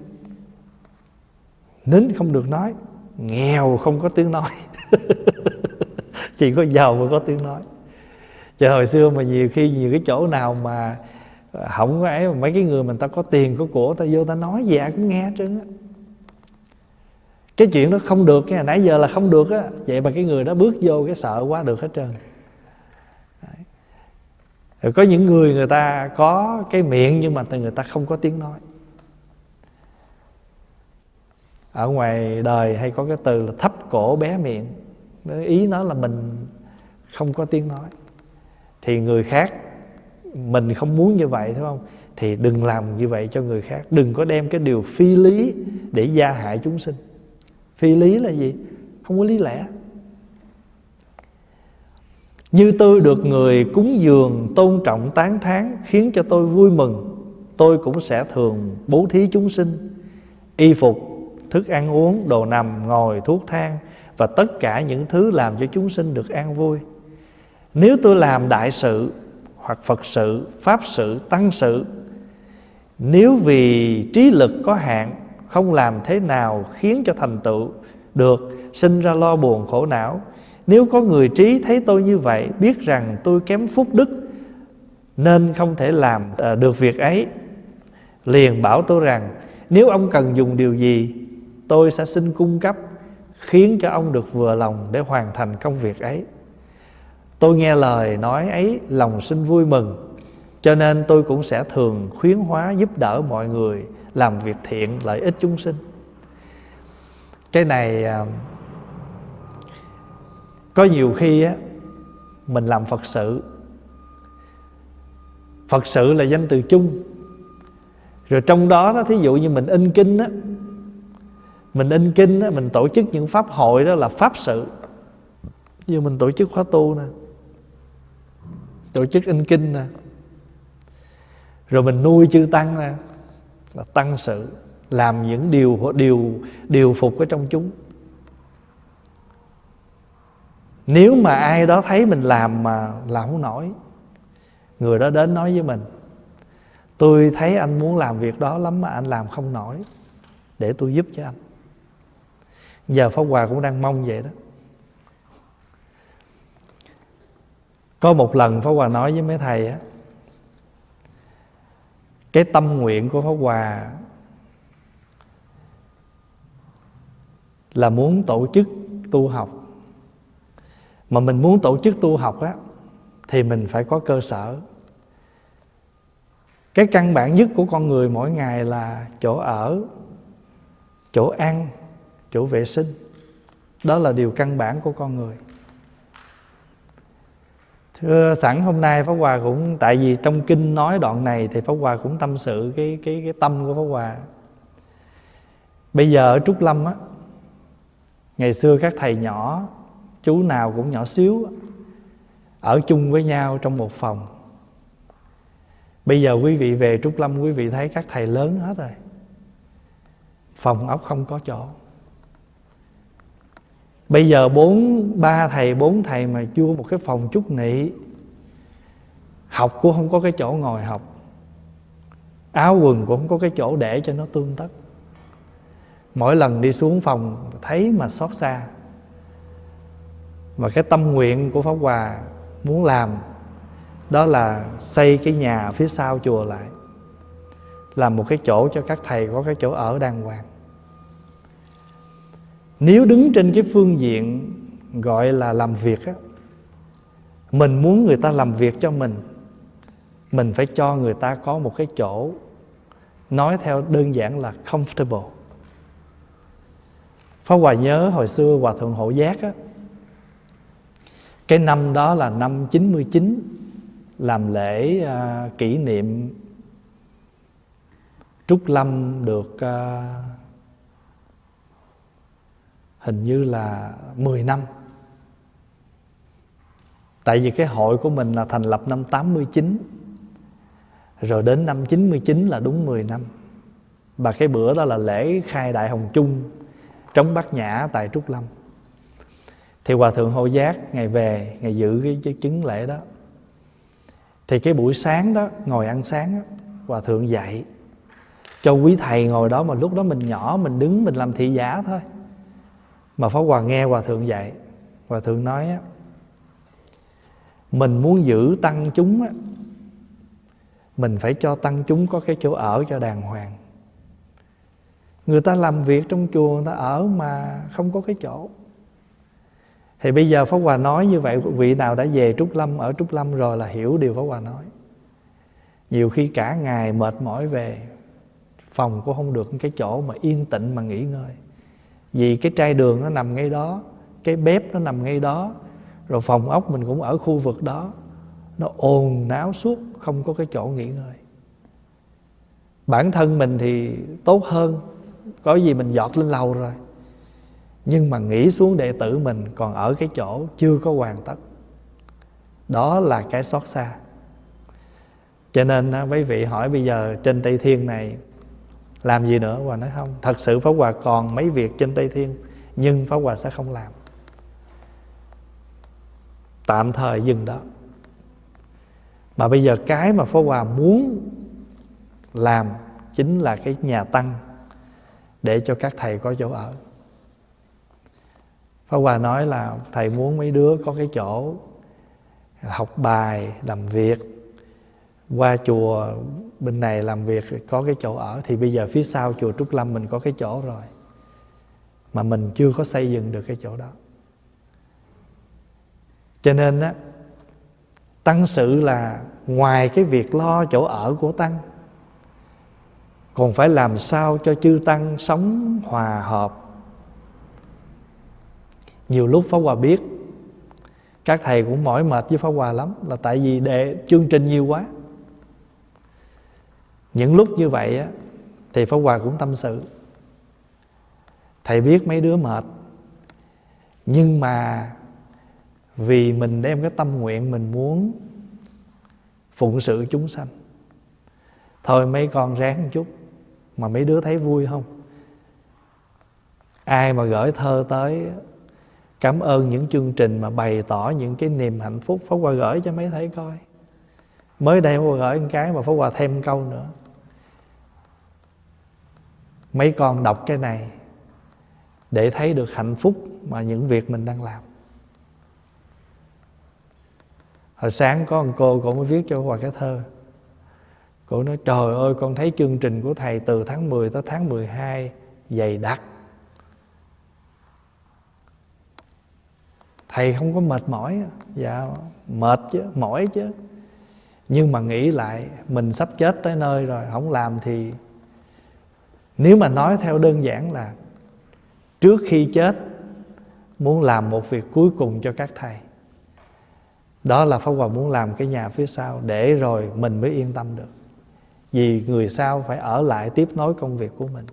nín không được nói, nghèo không có tiếng nói. chỉ có giàu mới có tiếng nói. Chờ hồi xưa mà nhiều khi nhiều cái chỗ nào mà ờ, không có ấy mà mấy cái người mình ta có tiền, có của ta vô ta nói gì ai cũng nghe hết trơn á. Cái chuyện đó không được cái nãy giờ là không được á. Vậy mà cái người đó bước vô cái sợ quá được hết trơn. Rồi có những người người ta có cái miệng nhưng mà người ta không có tiếng nói. Ở ngoài đời hay có cái từ là thấp cổ bé miệng ý nó là mình không có tiếng nói. Thì người khác, mình không muốn như vậy phải không? Thì đừng làm như vậy cho người khác. Đừng có đem cái điều phi lý để gia hại chúng sinh. Phi lý là gì? Không có lý lẽ. Như tôi được người cúng dường, tôn trọng, tán thán, khiến cho tôi vui mừng, tôi cũng sẽ thường bố thí chúng sinh, y phục, thức ăn uống, đồ nằm, ngồi, thuốc thang và tất cả những thứ làm cho chúng sinh được an vui. Nếu tôi làm đại sự, hoặc phật sự, pháp sự, tăng sự, nếu vì trí lực có hạn, không làm thế nào khiến cho thành tựu được, sinh ra lo buồn khổ não, nếu có người trí thấy tôi như vậy, biết rằng tôi kém phúc đức, nên không thể làm ờ, được việc ấy. Liền bảo tôi rằng, nếu ông cần dùng điều gì, tôi sẽ xin cung cấp khiến cho ông được vừa lòng để hoàn thành công việc ấy. Tôi nghe lời nói ấy, lòng xin vui mừng. Cho nên tôi cũng sẽ thường khuyến hóa giúp đỡ mọi người làm việc thiện lợi ích chúng sinh. Cái này à, có nhiều khi á, mình làm phật sự. Phật sự là danh từ chung. Rồi trong đó đó, thí dụ như mình in kinh á mình in kinh đó, mình tổ chức những pháp hội đó là pháp sự. Như mình tổ chức khóa tu nè. Tổ chức in kinh nè. Rồi mình nuôi chư tăng nè. Là tăng sự làm những điều điều điều phục ở trong chúng. Nếu mà ai đó thấy mình làm mà làm không nổi người đó đến nói với mình tôi thấy anh muốn làm việc đó lắm mà anh làm không nổi để tôi giúp cho anh giờ pháp hòa cũng đang mong vậy đó. Có một lần pháp hòa nói với mấy thầy á, cái tâm nguyện của pháp hòa là muốn tổ chức tu học. Mà mình muốn tổ chức tu học á, thì mình phải có cơ sở. Cái căn bản nhất của con người mỗi ngày là chỗ ở, chỗ ăn chỗ vệ sinh đó là điều căn bản của con người Thưa, sẵn hôm nay Pháp Hòa cũng, tại vì trong kinh nói đoạn này thì Pháp Hòa cũng tâm sự cái cái cái tâm của Pháp Hòa. Bây giờ ở Trúc Lâm á, ngày xưa các thầy nhỏ, chú nào cũng nhỏ xíu, ở chung với nhau trong một phòng. Bây giờ quý vị về Trúc Lâm, quý vị thấy các thầy lớn hết rồi. Phòng ốc không có chỗ. Bây giờ bốn, ba thầy, bốn thầy mà chưa một cái phòng chút nị, Học cũng không có cái chỗ ngồi học. Áo quần cũng không có cái chỗ để cho nó tương tất. Mỗi lần đi xuống phòng thấy mà xót xa. Và cái tâm nguyện của Pháp Hòa muốn làm Đó là xây cái nhà phía sau chùa lại Làm một cái chỗ cho các thầy có cái chỗ ở đàng hoàng nếu đứng trên cái phương diện gọi là làm việc á mình muốn người ta làm việc cho mình mình phải cho người ta có một cái chỗ nói theo đơn giản là comfortable. Pháp Hòa nhớ hồi xưa Hòa Thượng Hộ Giác á Cái năm đó là năm 99 Làm lễ uh, kỷ niệm Trúc Lâm được uh, hình như là 10 năm. Tại vì cái hội của mình là thành lập năm 89 Rồi đến năm 99 là đúng 10 năm. Và cái bữa đó là lễ khai đại hồng chung Trống bát nhã tại Trúc Lâm. Thì Hòa Thượng Hộ Giác Ngày về, Ngày dự cái chứng lễ đó. Thì cái buổi sáng đó Ngồi ăn sáng đó, Hòa Thượng dạy Cho quý thầy ngồi đó Mà lúc đó mình nhỏ Mình đứng mình làm thị giả thôi mà Pháp Hòa nghe Hòa Thượng dạy. Hòa Thượng nói á, Mình muốn giữ tăng chúng á, Mình phải cho tăng chúng có cái chỗ ở cho đàng hoàng. Người ta làm việc trong chùa Người ta ở mà không có cái chỗ. Thì bây giờ Pháp Hòa nói như vậy Vị nào đã về Trúc Lâm Ở Trúc Lâm rồi là hiểu điều Pháp Hòa nói. Nhiều khi cả ngày mệt mỏi về Phòng cũng không được cái chỗ mà yên tĩnh mà nghỉ ngơi vì cái chai đường nó nằm ngay đó, cái bếp nó nằm ngay đó, rồi phòng ốc mình cũng ở khu vực đó. Nó ồn náo suốt, không có cái chỗ nghỉ ngơi. Bản thân mình thì tốt hơn, có gì mình dọt lên lầu rồi. Nhưng mà nghĩ xuống đệ tử mình còn ở cái chỗ chưa có hoàn tất. Đó là cái xót xa. Cho nên quý vị hỏi bây giờ trên tây thiên này làm gì nữa? Hòa nói không. Thật sự Pháp Hòa còn mấy việc trên Tây Thiên Nhưng Pháp Hòa sẽ không làm. Tạm thời dừng đó. Mà bây giờ cái mà Pháp Hòa muốn làm Chính là cái nhà tăng Để cho các thầy có chỗ ở. Pháp Hòa nói là Thầy muốn mấy đứa có cái chỗ Học bài, làm việc qua chùa bên này làm việc, có cái chỗ ở. Thì bây giờ phía sau chùa Trúc Lâm mình có cái chỗ rồi. Mà mình chưa có xây dựng được cái chỗ đó. Cho nên á, tăng sự là ngoài cái việc lo chỗ ở của tăng, còn phải làm sao cho chư tăng sống hòa hợp. Nhiều lúc pháp hòa biết, các thầy cũng mỏi mệt với pháp hòa lắm, là tại vì để chương trình nhiều quá những lúc như vậy á, thì pháp hòa cũng tâm sự. Thầy biết mấy đứa mệt, nhưng mà vì mình đem cái tâm nguyện mình muốn phụng sự chúng sanh. Thôi mấy con ráng một chút, mà mấy đứa thấy vui không? Ai mà gửi thơ tới cảm ơn những chương trình mà bày tỏ những cái niềm hạnh phúc Pháp Hòa gửi cho mấy thầy coi. Mới đây Pháp Hòa gửi một cái mà Pháp Hòa thêm câu nữa mấy con đọc cái này để thấy được hạnh phúc mà những việc mình đang làm. Hồi sáng có một cô cũng mới viết cho Hòa cái thơ. Cô nói, trời ơi, con thấy chương trình của thầy từ tháng 10 tới tháng 12 dày đặc. Thầy không có mệt mỏi dạ mệt chứ, mỏi chứ. Nhưng mà nghĩ lại, mình sắp chết tới nơi rồi, không làm thì nếu mà nói theo đơn giản là trước khi chết, muốn làm một việc cuối cùng cho các thầy. Đó là pháp hòa muốn làm cái nhà phía sau để rồi mình mới yên tâm được. Vì người sau phải ở lại tiếp nối công việc của mình.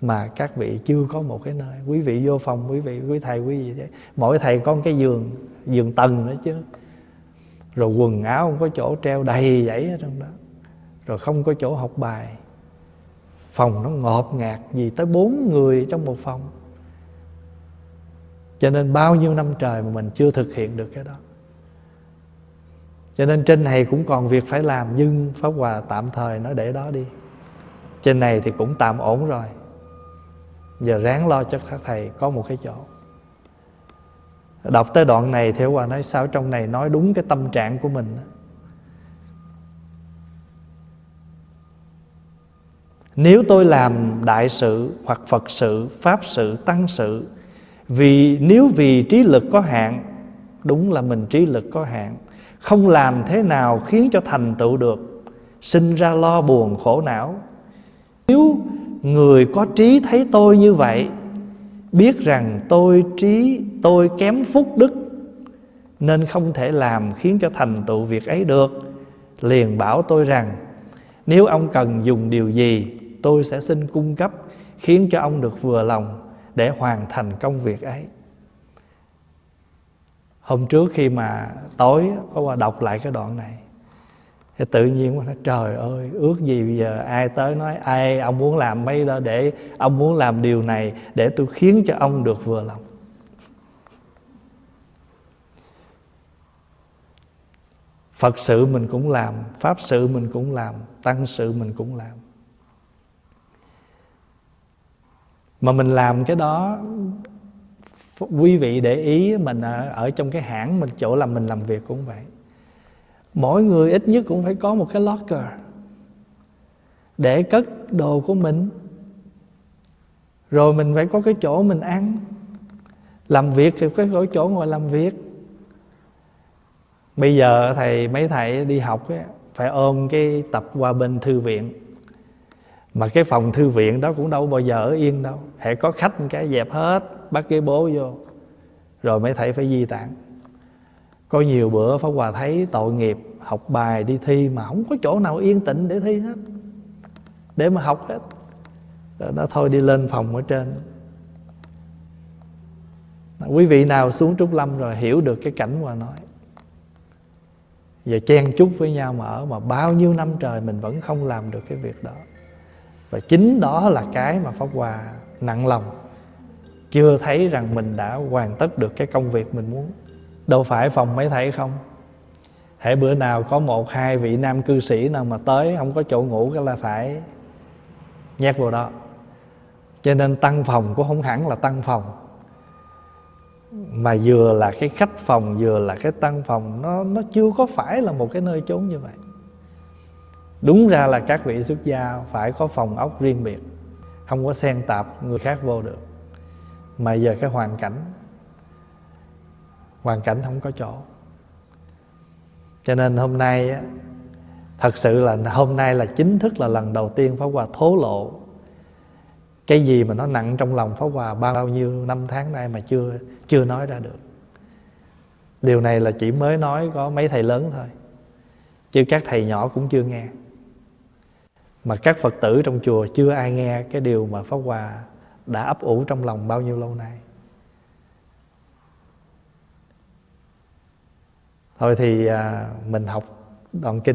Mà các vị chưa có một cái nơi. Quý vị vô phòng, quý vị, quý thầy, quý vị đấy mỗi thầy có một cái giường giường tầng nữa chứ. Rồi quần áo không có chỗ treo đầy vậy ở trong đó. Rồi không có chỗ học bài phòng nó ngọt ngạt gì tới bốn người trong một phòng. Cho nên bao nhiêu năm trời mà mình chưa thực hiện được cái đó. Cho nên trên này cũng còn việc phải làm, nhưng pháp hòa tạm thời nó để đó đi. Trên này thì cũng tạm ổn rồi. Giờ ráng lo cho các thầy có một cái chỗ. Đọc tới đoạn này theo hòa nói sao? Trong này nói đúng cái tâm trạng của mình đó nếu tôi làm đại sự hoặc phật sự, pháp sự, tăng sự, vì nếu vì trí lực có hạn, đúng là mình trí lực có hạn, không làm thế nào khiến cho thành tựu được, sinh ra lo buồn khổ não. Nếu người có trí thấy tôi như vậy, biết rằng tôi trí, tôi kém phúc đức, nên không thể làm khiến cho thành tựu việc ấy được, liền bảo tôi rằng, nếu ông cần dùng điều gì tôi sẽ xin cung cấp khiến cho ông được vừa lòng để hoàn thành công việc ấy. Hôm trước khi mà tối có qua đọc lại cái đoạn này, thì tự nhiên nó trời ơi, ước gì bây giờ ai tới nói, ai, ông muốn làm mấy đó để, ông muốn làm điều này để tôi khiến cho ông được vừa lòng. Phật sự mình cũng làm, Pháp sự mình cũng làm, Tăng sự mình cũng làm. Mà mình làm cái đó quý vị để ý mình ở, ở trong cái hãng mình chỗ làm mình làm việc cũng vậy. Mỗi người ít nhất cũng phải có một cái locker để cất đồ của mình. Rồi mình phải có cái chỗ mình ăn. Làm việc thì có chỗ ngồi làm việc. Bây giờ thầy mấy thầy đi học ấy, phải ôm cái tập qua bên thư viện mà cái phòng thư viện đó cũng đâu bao giờ ở yên đâu. Hễ có khách cái dẹp hết, bắt cái bố vô. Rồi mấy thầy phải di tản. Có nhiều bữa Pháp Hòa thấy tội nghiệp, học bài đi thi mà không có chỗ nào yên tĩnh để thi hết. Để mà học hết. Rồi nó thôi đi lên phòng ở trên. Quý vị nào xuống Trúc Lâm rồi hiểu được cái cảnh Hòa nói. Và chen chúc với nhau mà ở Mà bao nhiêu năm trời mình vẫn không làm được cái việc đó. Và chính đó là cái mà Pháp Hòa nặng lòng. Chưa thấy rằng mình đã hoàn tất được cái công việc mình muốn. Đâu phải phòng mấy thầy không? Hễ bữa nào có một, hai vị nam cư sĩ nào mà tới, không có chỗ ngủ cái là phải nhét vào đó. Cho nên tăng phòng cũng không hẳn là tăng phòng. Mà vừa là cái khách phòng, vừa là cái tăng phòng, nó nó chưa có phải là một cái nơi chốn như vậy đúng ra là các vị xuất gia phải có phòng ốc riêng biệt không có xen tạp người khác vô được. Mà giờ cái hoàn cảnh hoàn cảnh không có chỗ. Cho nên hôm nay á, thật sự là hôm nay là chính thức là lần đầu tiên Pháp Hòa thố lộ cái gì mà nó nặng trong lòng Pháp Hòa bao nhiêu năm tháng nay mà chưa chưa nói ra được. Điều này là chỉ mới nói có mấy thầy lớn thôi chứ các thầy nhỏ cũng chưa nghe mà các phật tử trong chùa chưa ai nghe cái điều mà pháp hòa đã ấp ủ trong lòng bao nhiêu lâu nay. Thôi thì à, mình học đoạn kinh